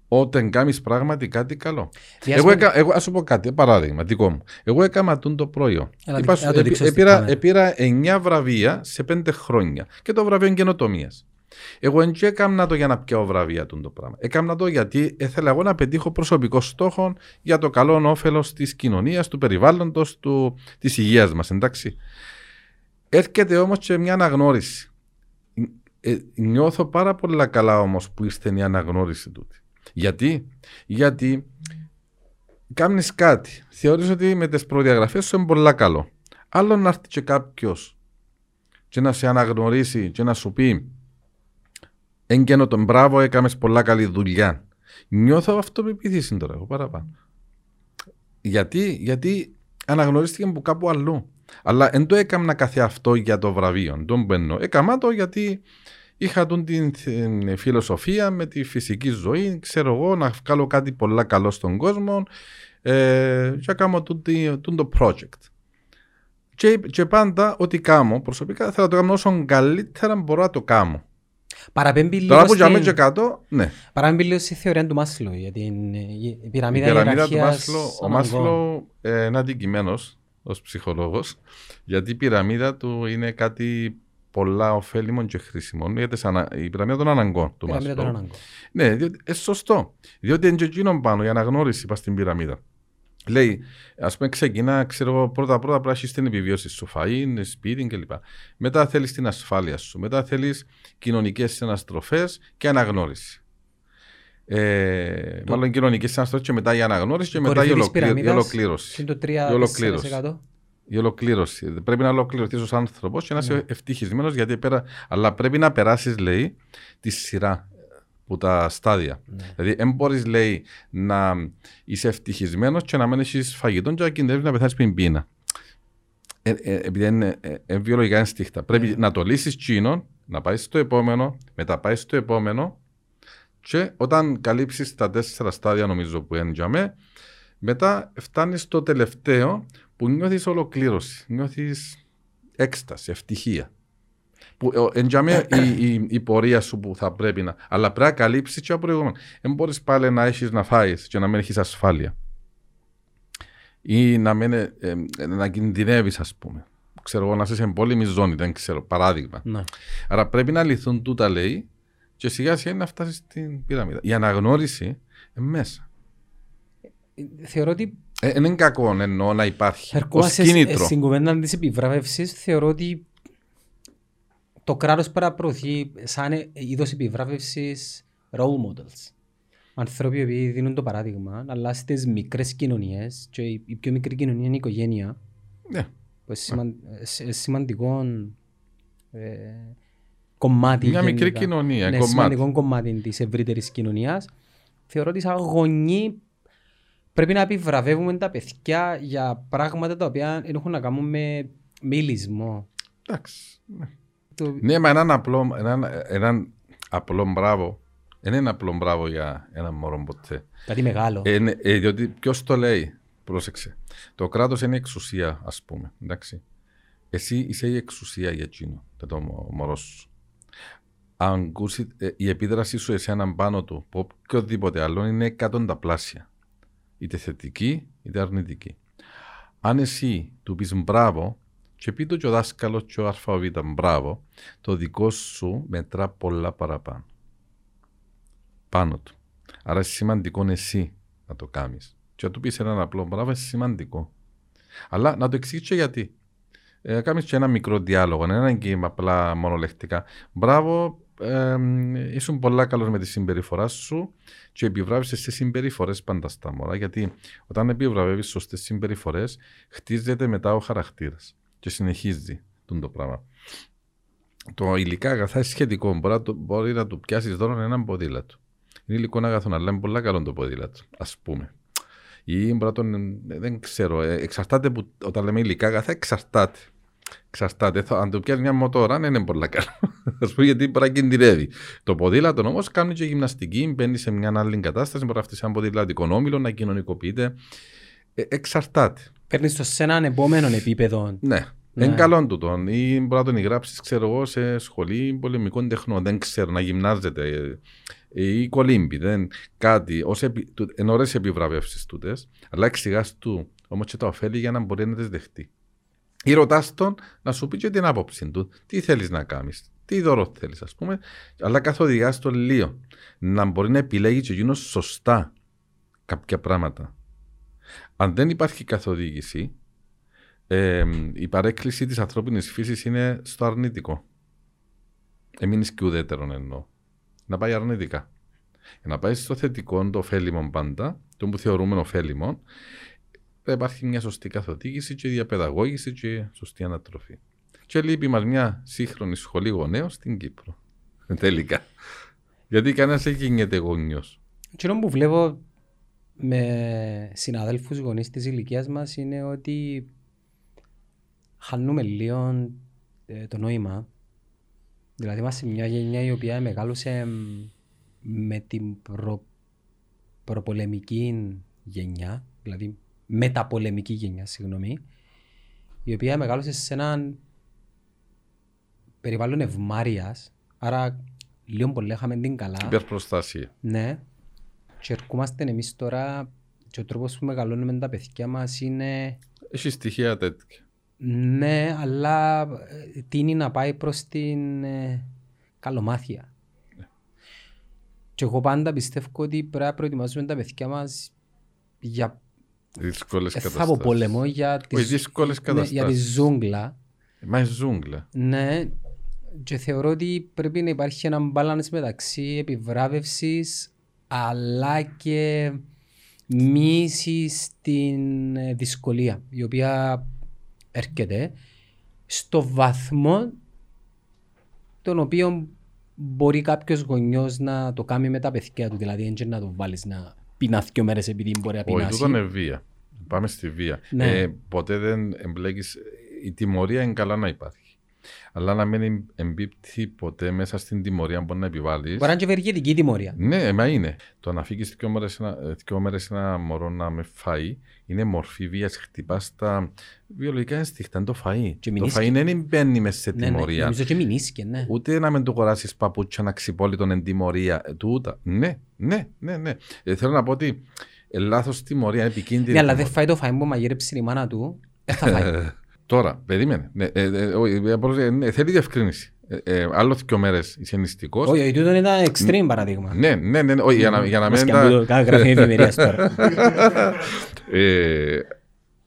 Όταν κάνεις πράγματι κάτι καλό. Διάσπε- Εγώ, έκα, εγώ, ας σου πω κάτι, παράδειγμα, δικό μου. Εγώ έκανα τούν το προϊόν. Έλα, Είπα δι- σου, έλα το επί- δείξω στην επήρα, κάμερα. επήρα 9 βραβεία σε 5 χρόνια. Και το βραβείο είναι καινοτομίας. Εγώ δεν έκανα το για να πιάω βραβεία τούν το πράγμα. Έκανα το γιατί ήθελα εγώ να πετύχω προσωπικό στόχο για το καλό όφελος της κοινωνίας, του περιβάλλοντος, της υγείας μας. Εντάξει. Έρχεται όμως και μια αναγνώριση. Ε, νιώθω πάρα πολλά καλά όμως που ήρθε η αναγνώριση τούτη. Γιατί, γιατί κάνεις κάτι. Θεωρείς ότι με τις προδιαγραφές σου είναι πολύ καλό. Άλλο να έρθει και κάποιος και να σε αναγνωρίσει και να σου πει Έγκαινο τον μπράβο, έκαμες πολλά καλή δουλειά. Νιώθω αυτοπεποίθηση τώρα, εγώ παραπάνω. Γιατί, γιατί αναγνωρίστηκε από κάπου αλλού. Αλλά δεν το έκανα καθε αυτό για το βραβείο. Τον μπαίνω. Έκανα το γιατί είχα τον την, την φιλοσοφία με τη φυσική ζωή. Ξέρω εγώ να βγάλω κάτι πολλά καλό στον κόσμο ε, και κάνω τον, τον το project. Και, και πάντα ό,τι κάνω προσωπικά θέλω να το κάνω όσο καλύτερα μπορώ να το κάνω. Παραπέμπει λίγο, Τώρα που για στην... και κάτω, ναι. Παραπέμπει λίγο στη θεωρία του Μάσλο για την ε, η Η πυραμίδα, πυραμίδα του ιεραρχίας Μάσλο, ο αναγκών. Μάσλο ε, είναι αντικειμένο ως ψυχολόγος, γιατί η πυραμίδα του είναι κάτι πολλά ωφέλιμο και χρήσιμο. Γιατί σαν, η πυραμίδα των αναγκών του Πυραμίδα των Μάσλο. αναγκών. Ναι, διότι, ε, σωστό. Διότι είναι και εκείνο πάνω, η αναγνώριση πας στην πυραμίδα. Λέει, ας πούμε, ξεκινά, ξέρω εγώ, πρώτα πρώτα πρέπει να έχεις την επιβίωση σου, φαΐ, σπίτι κλπ. Μετά θέλεις την ασφάλεια σου. Μετά θέλεις κοινωνικές συναστροφές και αναγνώριση. Ε, Το- Μάλλον κοινωνικές συναστροφές και μετά η αναγνώριση και Η μετά η, κορυφής της ολοκλήρω- η πυραμίδας ολοκλήρωση. Είναι το Η ολοκλήρωση. 3-4%. Η ολοκλήρωση. Πρέπει να ολοκληρωθείς ως άνθρωπος και να είσαι Ναι. ευτυχισμένος, γιατί πέρα, αλλά πρέπει να περάσεις, λέει, τη σειρά που τα στάδια. Ναι. Δηλαδή, δεν μπορείς, λέει, να είσαι ευτυχισμένος και να μην έχεις φαγητό και να κινδυνεύεις να πεθάνει πριν πείνα. Ε, ε, επειδή είναι ε, ε, βιολογικά ένστιχτα. Πρέπει Ναι. να το λύσεις τσίνο, να πάεις στο επόμενο, μετά πάεις στο επόμενο και όταν καλύψεις τα τέσσερα στάδια, νομίζω που είναι για μέ, μετά φτάνεις στο τελευταίο που νιώθεις ολοκλήρωση, νιώθεις έκσταση, ευτυχία. Που ε, εν για μέ η, η, η πορεία σου που θα πρέπει να. Αλλά πρέπει να καλύψεις και το προηγούμενο. Δεν μπορείς πάλι να έχεις να φάεις και να μην έχεις ασφάλεια. Ή να, μην, ε, ε, να κινδυνεύεις, ας πούμε. Ξέρω εγώ, να είσαι σε εμπόλεμη ζώνη, δεν ξέρω, παράδειγμα. Ναι. Άρα πρέπει να λυθούν τούτα, λέει, και σιγά σιγά να φτάσεις στην πυραμίδα. Η αναγνώριση είναι μέσα. Θεωρώ ότι Ε, δεν είναι κακό εννοώ να υπάρχει. Ω ερχόμαστε κίνητρο. σ- στην κουβέντα της επιβράβευσης. Θεωρώ ότι το κράτος πρέπει να προωθεί σαν ε- είδος επιβράβευσης role models. Άνθρωποι οι οποίοι δίνουν το παράδειγμα, αλλά στις μικρές κοινωνίες και η η πιο μικρή κοινωνία είναι η οικογένεια, Ναι. που είναι σημαν- ε, σε- σημαντικό ε, κομμάτι. Μια μικρή γενικά. κοινωνία, ναι, κομμάτι. σημαντικό κομμάτι της ευρύτερης κοινωνίας. Θεωρώ ότι σαν γονεί πρέπει να επιβραβεύουμε τα παιδιά για πράγματα τα οποία δεν έχουν να κάνουν με μιλισμό. Εντάξει. Ναι. Το... Ναι, μα έναν απλό, έναν, έναν απλό μπράβο. Δεν είναι απλό μπράβο για έναν μωρό ποτέ. Κάτι μεγάλο. Ε, ναι, ε, διότι ποιος το λέει, πρόσεξε. Το κράτος είναι εξουσία, ας πούμε. Εντάξει. Εσύ είσαι η εξουσία για εκείνο, για το μω- μωρό σου. Αν ακούσει, ε, η επίδραση σου εσένα πάνω του, από οποιοδήποτε άλλο, είναι εκατονταπλάσια. Είτε θετική, είτε αρνητική. Αν εσύ του πεις μπράβο, και πει το και ο δάσκαλος και ο ΑΒ, μπράβο, το δικό σου μετρά πολλά παραπάνω. Πάνω του. Άρα σημαντικό εσύ να το κάνεις. Και να του πεις έναν απλό μπράβο, είναι σημαντικό. Αλλά να το εξηγήσω γιατί. Ε, κάνει και ένα μικρό διάλογο, δεν είναι και απλά μονολεκτικά. Μπράβο, ε, ήσουν πολλά καλός με τη συμπεριφορά σου και επιβράβευσε σε συμπεριφορές πάντα στα μωρά. Γιατί όταν επιβραβεύεις σωστές συμπεριφορές, χτίζεται μετά ο χαρακτήρας και συνεχίζει τον το πράγμα. Το υλικά αγαθά είναι σχετικό. Μπορεί, να, μπορεί να του πιάσεις δώρο έναν ποδήλατο. Είναι υλικό αγαθό, αλλά είναι πολύ καλό το ποδήλατο, ας πούμε. Ή μπορεί να τον. Ε, δεν ξέρω. Ε, εξαρτάται που όταν λέμε υλικά αγαθά, εξαρτάται. Εξαρτάται. Αν το πιάσει μια μοτόρα, δεν είναι πολύ καλό. Α πούμε γιατί μπορεί να κινδυνεύει. Το ποδήλατο όμως κάνει και γυμναστική, μπαίνεις σε μια άλλη κατάσταση. Μπορεί να φτιάξει ένα ποδήλατο όμιλο, να κοινωνικοποιείται. Ε, εξαρτάται. Παίρνεις το σε έναν επόμενο επίπεδο. Ναι. Ναι. Είναι καλό τούτο. Ή μπορεί να τον γράψει, ξέρω εγώ, σε σχολή πολεμικών τεχνών. Δεν ξέρω, να γυμνάζεται. Ή κολύμπη. Δεν, κάτι. Εν ωραίες επιβραβεύσεις τούτες. Αλλά εξηγάς του όμως και τα ωφέλη για να μπορεί να τις δεχτεί. Ή ρωτάς τον να σου πει και την άποψη του. Τι θέλεις να κάνεις. Τι δώρο θέλεις, ας πούμε. Αλλά καθοδηγάς τον λίγο. Να μπορεί να επιλέγει και εκείνο σωστά κάποια πράγματα. Αν δεν υπάρχει καθοδήγηση, ε, η παρέκκληση της ανθρώπινης φύσης είναι στο αρνητικό. Έμεινε και ουδέτερον εννοώ. Να πάει αρνητικά. Για να πάει στο θετικό, το ωφέλιμο πάντα, το που θεωρούμε ωφέλιμο, θα υπάρχει μια σωστή καθοδήγηση και διαπαιδαγώγηση και σωστή ανατροφή. Και λείπει μας μια σύγχρονη σχολή γονέων στην Κύπρο. Τελικά. Γιατί κανένας δεν γίνεται γονιός. Τι που βλέπω με συναδέλφους γονείς της ηλικίας μας είναι ότι χάνουμε λίγο ε, το νόημα. Δηλαδή είμαστε μια γενιά η οποία μεγάλωσε με την προ, προπολεμική γενιά, δηλαδή μεταπολεμική γενιά, συγγνώμη, η οποία μεγάλωσε σε έναν περιβάλλον ευμάρεια, άρα λίγο πολύ είχαμε την καλά. Υπερπροστασία. Ναι. Και ερχόμαστε εμείς τώρα και ο τρόπος που μεγαλώνουμε τα παιδιά μας είναι. Έχει στοιχεία τέτοια. Ναι, αλλά ε, τίνει να πάει προς την ε, καλομάθεια. Ναι. Και εγώ πάντα πιστεύω ότι πρέπει να προετοιμάσουμε τα παιδιά μας για δύσκολες καταστάσει. Θα πω πόλεμο για τη, ναι, για τη ζούγκλα. Μα η ζούγκλα. Ναι, και θεωρώ ότι πρέπει να υπάρχει ένα balance μεταξύ επιβράβευσης αλλά και μίση στην ε, δυσκολία η οποία έρχεται στο βαθμό τον οποίο μπορεί κάποιος γονιός να το κάνει με τα παιδιά του. Δηλαδή, δεν να το βάλεις να πεινά δύο μέρες επειδή μπορεί να πεινάσει. Όχι, τούτο είναι βία. Πάμε στη βία. Ναι. Ε, ποτέ δεν εμπλέκεις. Η τιμωρία είναι καλά να υπάρχει. Αλλά να μην εμπίπτει ποτέ μέσα στην τιμωρία που μπορεί να επιβάλλεις. Μπορεί να είναι και ευεργετική τιμωρία. Ναι, μα είναι. Το να φύγεις δύο μέρες ένα μωρό να με φάει είναι μορφή βίας. Χτυπάς τα βιολογικά ένστιχτα, είναι το φαΐ. Το φαΐ δεν μπαίνει μέσα σε ναι, ναι, τιμωρία. Ναι, νομίζω και μηνύσκε, ναι. Ούτε να μην του κοράσει παπούτσια να ξυπόλυτον εν τιμωρία. Ε, τούτα. Ναι, ναι, ναι. ναι. Ε, θέλω να πω ότι ε, λάθος τιμωρία, επικίνδυνη. Ναι, αλλά δεν φάει το φαΐ που μαγείρεψε η μάνα του. Δεν θα φάει. Τώρα, περίμενε. Ναι, ε, ε, ε, ναι, θέλει διευκρίνηση. Ε, ε, άλλο δύο μέρες είσαι νηστικός. Όχι, τούτο ήταν extreme παραδείγμα. Ναι, ναι, ναι. Όχι, για να, για να μην. Κάθε γραφή εφημερίας τώρα. ε,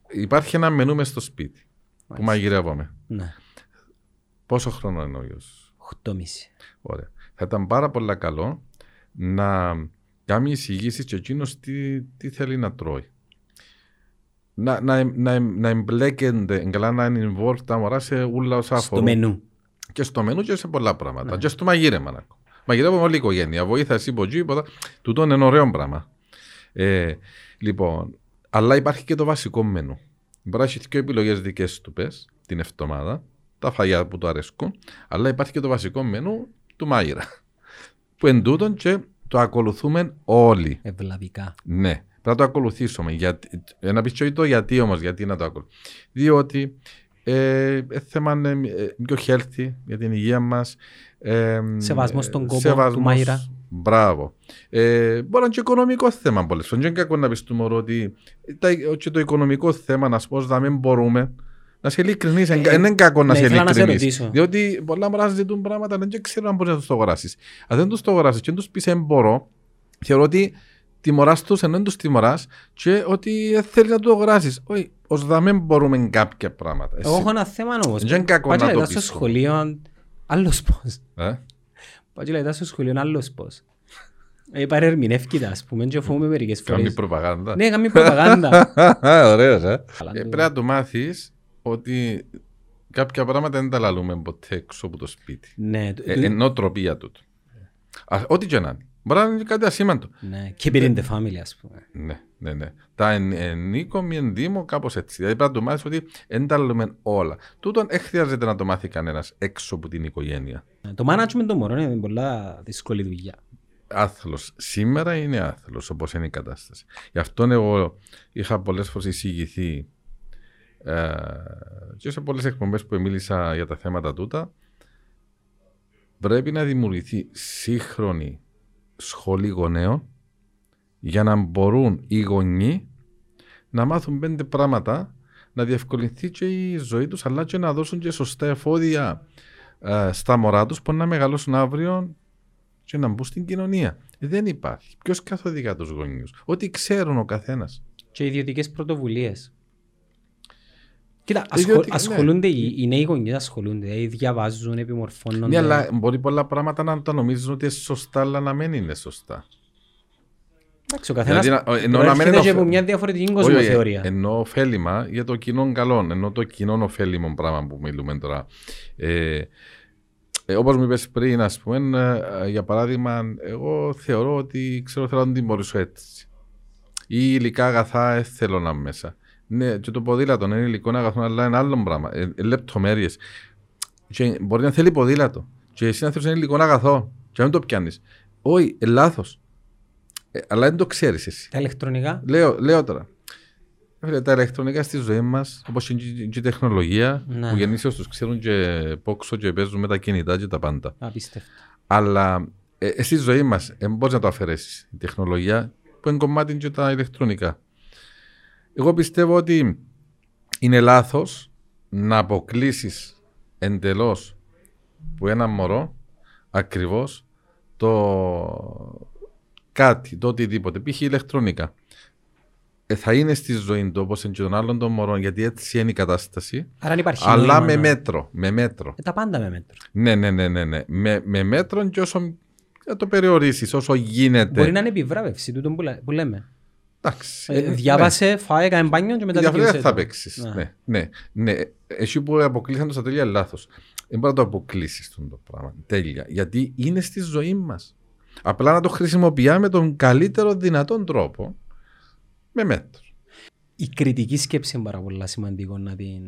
υπάρχει ένα μενού μες στο σπίτι που μαγειρεύομαι. Ναι. Πόσο χρόνο είναι ο γιος. 8,5. Ωραία. Θα ήταν πάρα πολύ καλό να κάνει εισηγήσεις και εκείνος τι, τι θέλει να τρώει να, να, να, να εμπλέκονται, καλά να είναι involved τα μωρά σε όλα όσα Στο μενού. Και στο μενού και σε πολλά πράγματα. Ναι. Και στο μαγείρεμα. Μαγειρεύουμε όλη η οικογένεια. Βοήθεια, εσύ, ποτζή, ποτά. Τούτο είναι ωραίο πράγμα. Ε, λοιπόν, αλλά υπάρχει και το βασικό μενού. Μπορεί να έχεις δύο επιλογές δικές του, πες, την εβδομάδα, τα φαγιά που του αρέσκουν, αλλά υπάρχει και το βασικό μενού του μάγειρα. Που εν τούτον και το ακολουθούμε όλοι. Ευλαβικά. Ναι. Πρέπει να το ακολουθήσουμε. Γιατί, να πεις το γιατί όμως, γιατί να το ακολουθήσουμε. Διότι ε, ε θέμα είναι ε, πιο healthy για την υγεία μας. Ε, Σεβασμός στον κόπο σεβασμός, του Μάιρα. Μπράβο. Ε, μπορεί να είναι και οικονομικό θέμα πολλές φορές. Δεν είναι κακό να πεις του μωρό ότι και το οικονομικό θέμα, να σου πω, να μην μπορούμε Να είσαι ειλικρινής, δεν είναι κακό να ναι, είσαι ήθελα να σε ειλικρινής. ρωτήσω. Διότι πολλά μωρά ζητούν πράγματα, δεν ξέρουν αν μπορείς να τους το αγοράσει. Αν δεν τους το αγοράσεις και δεν τους πεις δεν μπορώ, θεωρώ ότι τιμωράς τους ενώ δεν τους τιμωράς και ότι δεν θέλεις να του αγοράσεις. Όχι, ως δαμέ μπορούμε κάποια πράγματα. Εγώ έχω ένα θέμα όμως. Δεν είναι κακό να Πάτσι το λέει, πεις στο όμως. σχολείο, άλλος πώς. Ε; Πάτσι λέει, στο σχολείο, άλλος πώς. Ε, παρερμηνεύκει τα, ας πούμε, και φοβούμαι μερικές Κάνει φορές. προπαγάνδα. Ναι, κάνει προπαγάνδα. Ωραίος, ε. Καλά, Ε, το- Πρέπει να του μάθεις ότι κάποια πράγματα δεν τα λαλούμε ποτέ έξω από το σπίτι. Ναι, το- Ε, το- ενώ τροπία τούτο. Α, Ό,τι και να είναι. Μπορεί να είναι κάτι ασήμαντο. ναι, keep it in the family, ας πούμε. Ναι, ναι, ναι. Τα εν, ενίκο, μη ενδύμο, κάπως έτσι. Δηλαδή πρέπει να το μάθεις ότι δεν τα λέμε όλα. Τούτον δεν χρειάζεται να το μάθει κανένας έξω από την οικογένεια. Ε, Το management των μωρών είναι πολλά δύσκολη δουλειά. Άθλος. Σήμερα είναι άθλος όπως είναι η κατάσταση. Γι' αυτό εγώ είχα πολλές φορές εισηγηθεί ε, και σε πολλές εκπομπές που μίλησα για τα θέματα τούτα πρέπει να δημιουργηθεί σύγχρονη σχολή γονέων για να μπορούν οι γονείς να μάθουν πέντε πράγματα να διευκολυνθεί και η ζωή τους αλλά και να δώσουν και σωστά εφόδια ε, στα μωρά τους που να μεγαλώσουν αύριο και να μπουν στην κοινωνία. Δεν υπάρχει. Ποιος καθοδηγά τους γονεί. Ό,τι ξέρουν ο καθένας. Και ιδιωτικές πρωτοβουλίες. Κοίτα, Ιδιωτικά, ασχολ, ναι. ασχολούνται, οι, οι νέοι γονείς ασχολούνται, δηλαδή διαβάζουν, επιμορφώνονται. Ναι, αλλά μπορεί πολλά πράγματα να τα νομίζουν ότι είναι σωστά, αλλά να μην είναι σωστά. Εντάξει, ο καθένας Δηλαδή, να- ενώ να μην προέρχεται είναι και από οφε- μια διαφορετική Όχι, όχι, κοσμοθεωρία. Εννοώ ωφέλιμα για το κοινό καλό. Ενώ το κοινό ωφέλιμο πράγμα που μιλούμε τώρα. Ε, ε, Όπως μου είπες πριν, ας πούμε, ε, για παράδειγμα, εγώ θεωρώ ότι ξέρω θέλω να την τιμωρήσω έτσι. Ή υλικά αγαθά ε, θέλω να είναι μέσα. Ναι, και το ποδήλατο είναι υλικό αγαθό, αλλά είναι άλλο πράγμα. Ε, ε, Λεπτομέρειες. Μπορεί να θέλει ποδήλατο. Και εσύ να θέλεις ένα υλικό αγαθό. Και να μην το πιάνεις. Όχι, ε, λάθος. Ε, αλλά δεν το ξέρεις εσύ. Τα ηλεκτρονικά; Λέω, λέω τώρα. Φίλε, τα ηλεκτρονικά στη ζωή μας, όπως και η- και η τεχνολογία, Ναι. που γεννήσεως τους ξέρουν και πόξο και παίζουν με τα κινητά και τα πάντα. Απίστευτο. Αλλά ε, εσύ στη ζωή μας, ε, μπορείς να το αφαιρέσεις. Η τεχνολογία που είναι κομμάτι και τα ηλεκτρονικά. Εγώ πιστεύω ότι είναι λάθος να αποκλείσεις εντελώς που ένα μωρό ακριβώς το κάτι, το οτιδήποτε, π.χ. ηλεκτρονικά. Ε, θα είναι στη ζωή του όπως και των άλλων των μωρών, γιατί έτσι είναι η κατάσταση. Άρα αν υπάρχει αλλά νόημα με να- μέτρο. Με μέτρο. Ε, τα πάντα με μέτρο. Ναι, ναι, ναι, ναι. ναι. Με, με μέτρο και όσο θα το περιορίσεις, όσο γίνεται. Μπορεί να είναι επιβράβευση τούτο που, λέ- που λέμε. Εντάξει. Ε, ε, διάβασε, φάε, έκανε μπάνιο και ναι. μετά Διαφορετικά δικαιούσε θα το. παίξεις. Ναι. Ναι. ναι, ναι. Εσύ που αποκλείσαν το στα τέλεια λάθος. Δεν μπορεί να το αποκλείσεις το πράγμα. Τέλεια. Γιατί είναι στη ζωή μας. Απλά να το χρησιμοποιάμε με τον καλύτερο δυνατόν τρόπο. Με μέτρο. Η κριτική σκέψη είναι πάρα πολύ σημαντικό να την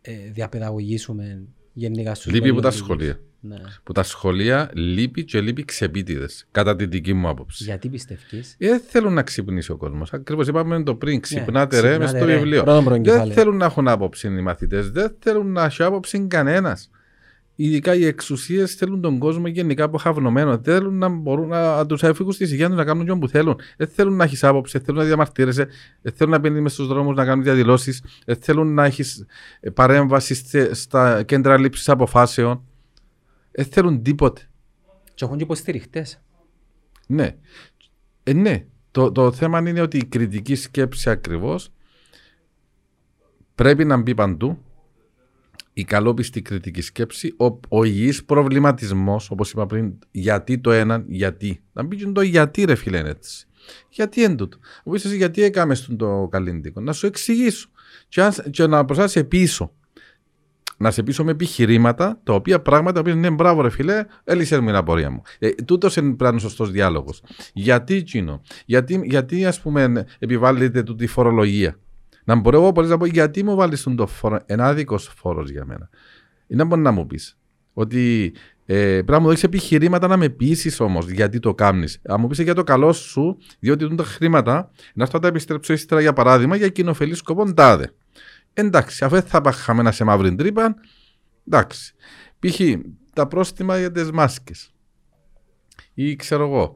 ε, ε, διαπαιδαγωγήσουμε γενικά στους Λείπει από τα μελλοντικούς. σχολεία. Ναι. Που τα σχολεία λείπει και λείπει ξεπίτηδες. Κατά την δική μου άποψη. Γιατί πιστεύεις; Ε, Δεν θέλουν να ξυπνήσει ο κόσμος. Ακριβώς είπαμε το πριν. Ξυπνάτε ρε μες ξυπνάτε, στο ρε. βιβλίο. Πρώτον Δεν προκεφάλαιο. θέλουν να έχουν άποψη οι μαθητές. Δεν θέλουν να έχει άποψη κανένας. Ειδικά οι εξουσίες θέλουν τον κόσμο γενικά αποχαυνομένο. Δεν θέλουν να μπορούν να τους αφήγουν στη υγεία τους να κάνουν ό,τι που θέλουν. Δεν θέλουν να έχεις άποψη, δεν θέλουν να διαμαρτύρεσαι, δεν θέλουν να μπαίνει στους δρόμους να κάνουν διαδηλώσεις, δεν θέλουν να έχεις παρέμβαση στε- στα κέντρα λήψης αποφάσεων. Δεν θέλουν τίποτε. Και έχουν και υποστηριχτές. Ναι. Ε, ναι. Το, το θέμα είναι ότι η κριτική σκέψη ακριβώς πρέπει να μπει παντού. Η καλόπιστη κριτική σκέψη, ο, ο υγιής προβληματισμός, όπως είπα πριν, γιατί το έναν, γιατί. Να μπει και το γιατί ρε φίλε είναι έτσι. Γιατί είναι τούτο. Μου πεις εσύ γιατί έκαμες στον το καλλίντικο. Να σου εξηγήσω. Και, αν, και να προσάσει πίσω. Να σε πείσω με επιχειρήματα, τα οποία πράγματα που είναι μπράβο, ρε φιλέ, έλυσες μου την απορία μου. Ε, Τούτος είναι πράγμα σωστός διάλογος. Γιατί εκείνο, γιατί, γιατί ας πούμε επιβάλλεται τούτη φορολογία. Να μπορώ εγώ πολύ να πω γιατί μου βάλεις τον το φόρο, ένα άδικο φόρος για μένα. Είναι να μπορεί να μου πεις ότι ε, πρέπει να μου δώσεις επιχειρήματα να με πείσεις όμως γιατί το κάνεις. Αν μου πεις για το καλό σου, διότι τα χρήματα να αυτά τα επιστρέψω ύστερα για παράδειγμα για κοινοφελή σκοπό τάδε. Εντάξει, αφού δεν θα πάμε χαμένα σε μαύρη τρύπα, εντάξει. Π.χ. τα πρόστιμα για τις μάσκες ή ξέρω εγώ,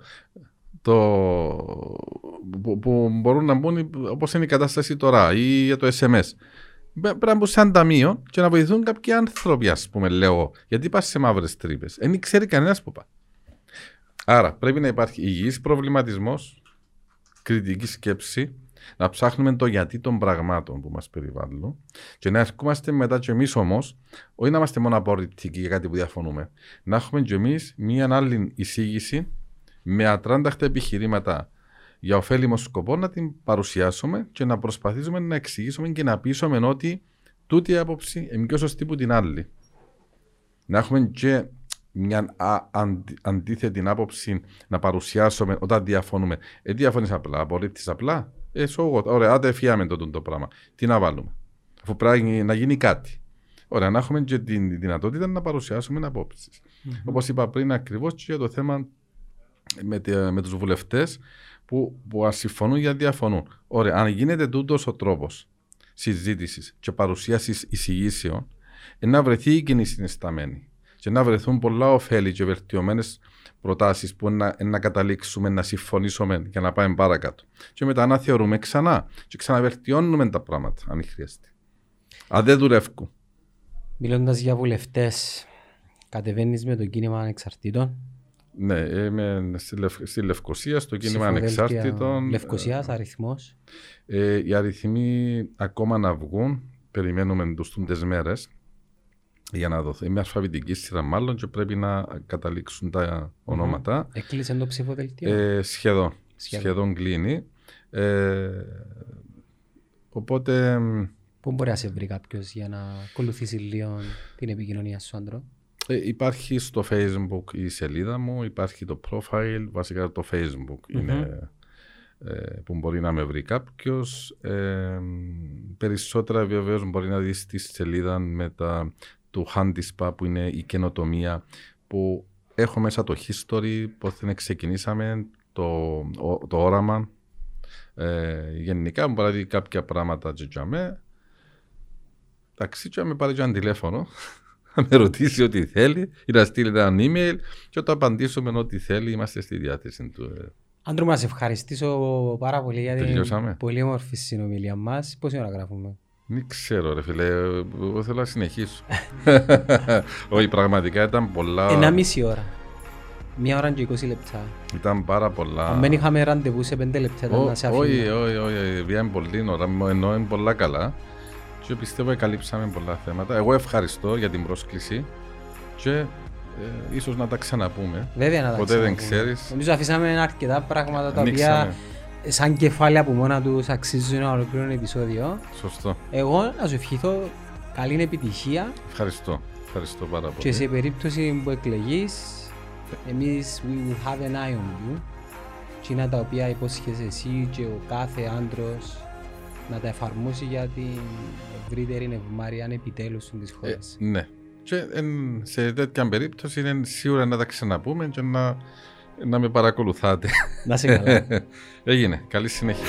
το, που, που μπορούν να μπουν όπως είναι η κατάσταση τώρα ή για το SMS. Πρέπει να μπουν σαν ταμείο και να βοηθούν κάποιοι άνθρωποι, ας πούμε, λέω. Γιατί πας σε μαύρες τρύπες. Δεν ξέρει κανένας που πάει. Άρα πρέπει να υπάρχει υγιής προβληματισμός, κριτική σκέψη, να ψάχνουμε το γιατί των πραγμάτων που μας περιβάλλουν και να ερχόμαστε μετά και εμείς όμως, όχι να είμαστε μόνο απορριπτικοί για κάτι που διαφωνούμε, να έχουμε και εμείς μία άλλη εισήγηση με ατράνταχτα επιχειρήματα για ωφέλιμο σκοπό να την παρουσιάσουμε και να προσπαθήσουμε να εξηγήσουμε και να πείσουμε ότι τούτη η άποψη είναι πιο σωστή που την άλλη. Να έχουμε και μια αντίθετη άποψη να παρουσιάσουμε όταν διαφωνούμε. Ε, διαφωνείς απλά, απορρίπτεις απλά. Ε, σόγω, ωραία, άντε φιάμε το, το, το πράγμα. Τι να βάλουμε. Αφού πρέπει να γίνει κάτι. Ωραία, να έχουμε και τη δυνατότητα να παρουσιάσουμε απόψεις. Mm-hmm. Όπως είπα πριν, ακριβώς και για το θέμα με, με τους βουλευτές που, που συμφωνούν για διαφωνούν. Ωραία, αν γίνεται τούτος ο τρόπος συζήτησης και παρουσίασης εισηγήσεων, να βρεθεί η κοινή συνισταμένη και να βρεθούν πολλά ωφέλη και βελτιωμένες προτάσεις που να, να καταλήξουμε, να συμφωνήσουμε για να πάμε παρακάτω. Και μετά να θεωρούμε ξανά και ξαναβελτιώνουμε τα πράγματα, αν χρειαστεί. Αν δεν δουλεύουν. Μιλώντας για βουλευτές, κατεβαίνεις με το κίνημα ανεξαρτήτων; Ναι, είμαι στη, Λευ... στη Λευκοσία, στο κίνημα ανεξάρτητων. Λευκοσίας, αριθμός. Ε, οι αριθμοί ακόμα να βγουν. Περιμένουμε τους μέρες για να δοθεί μια αλφαβητική σειρά μάλλον και πρέπει να καταλήξουν τα ονόματα. Mm-hmm. Έκλεισε το ψηφοδελτίο. Ε, σχεδόν. σχεδόν. Σχεδόν κλείνει. Ε, οπότε... Πού μπορεί να σε βρει κάποιος για να ακολουθήσει λίγο την επικοινωνία σου, Άντρο; Ε, υπάρχει στο facebook η σελίδα μου, υπάρχει το profile, βασικά το facebook mm-hmm. είναι ε, που μπορεί να με βρει κάποιος. Ε, περισσότερα βεβαίως μπορεί να δεις στη σελίδα με τα του Handispa που είναι η καινοτομία που έχω μέσα το history, πώς ξεκινήσαμε, το, το όραμα. Ε, γενικά μου παράδει κάποια πράγματα τζετζαμέ. Εντάξει, και με πάρει και ένα τηλέφωνο, να με ρωτήσει ό,τι θέλει ή να στείλει ένα email και όταν απαντήσουμε ό,τι θέλει είμαστε στη διάθεση του. Άντρο, να σε ευχαριστήσω πάρα πολύ για την πολύ όμορφη συνομιλία μας. Πόση ώρα γράφουμε; Δεν ξέρω ρε φίλε, εγώ θέλω να συνεχίσω. Όχι, πραγματικά ήταν πολλά... Ένα μισή ώρα. Μία ώρα και 20 λεπτά. Ήταν πάρα πολλά. Αν δεν είχαμε ραντεβού σε πέντε λεπτά ήταν να σε αφήνω. Όχι, όχι, όχι, βγαίνει πολύ ώρα, ενώ είναι πολλά καλά. Και πιστεύω καλύψαμε πολλά θέματα. Εγώ ευχαριστώ για την πρόσκληση και ε, ίσως να τα ξαναπούμε. Βέβαια να τα Ποτέ δεν ξέρεις. Νομίζω αφήσαμε αρκετά πράγματα τα οποία σαν κεφάλαια που μόνα τους αξίζουν ένα ολοκληρώνει επεισόδιο. Σωστό. Εγώ να σου ευχηθώ καλή επιτυχία. Ευχαριστώ. Ευχαριστώ πάρα πολύ. Και σε περίπτωση που εκλεγείς, εμείς we will have an eye on you. Και είναι τα οποία υπόσχεσαι εσύ και ο κάθε άντρος να τα εφαρμόσει για την ευρύτερη ευμάρεια επιτέλους της ε, χώρας. Ε, ναι. Και εν, σε τέτοια περίπτωση είναι σίγουρα να τα ξαναπούμε και να, να με παρακολουθάτε. Να σε. Έγινε. Καλή συνέχεια.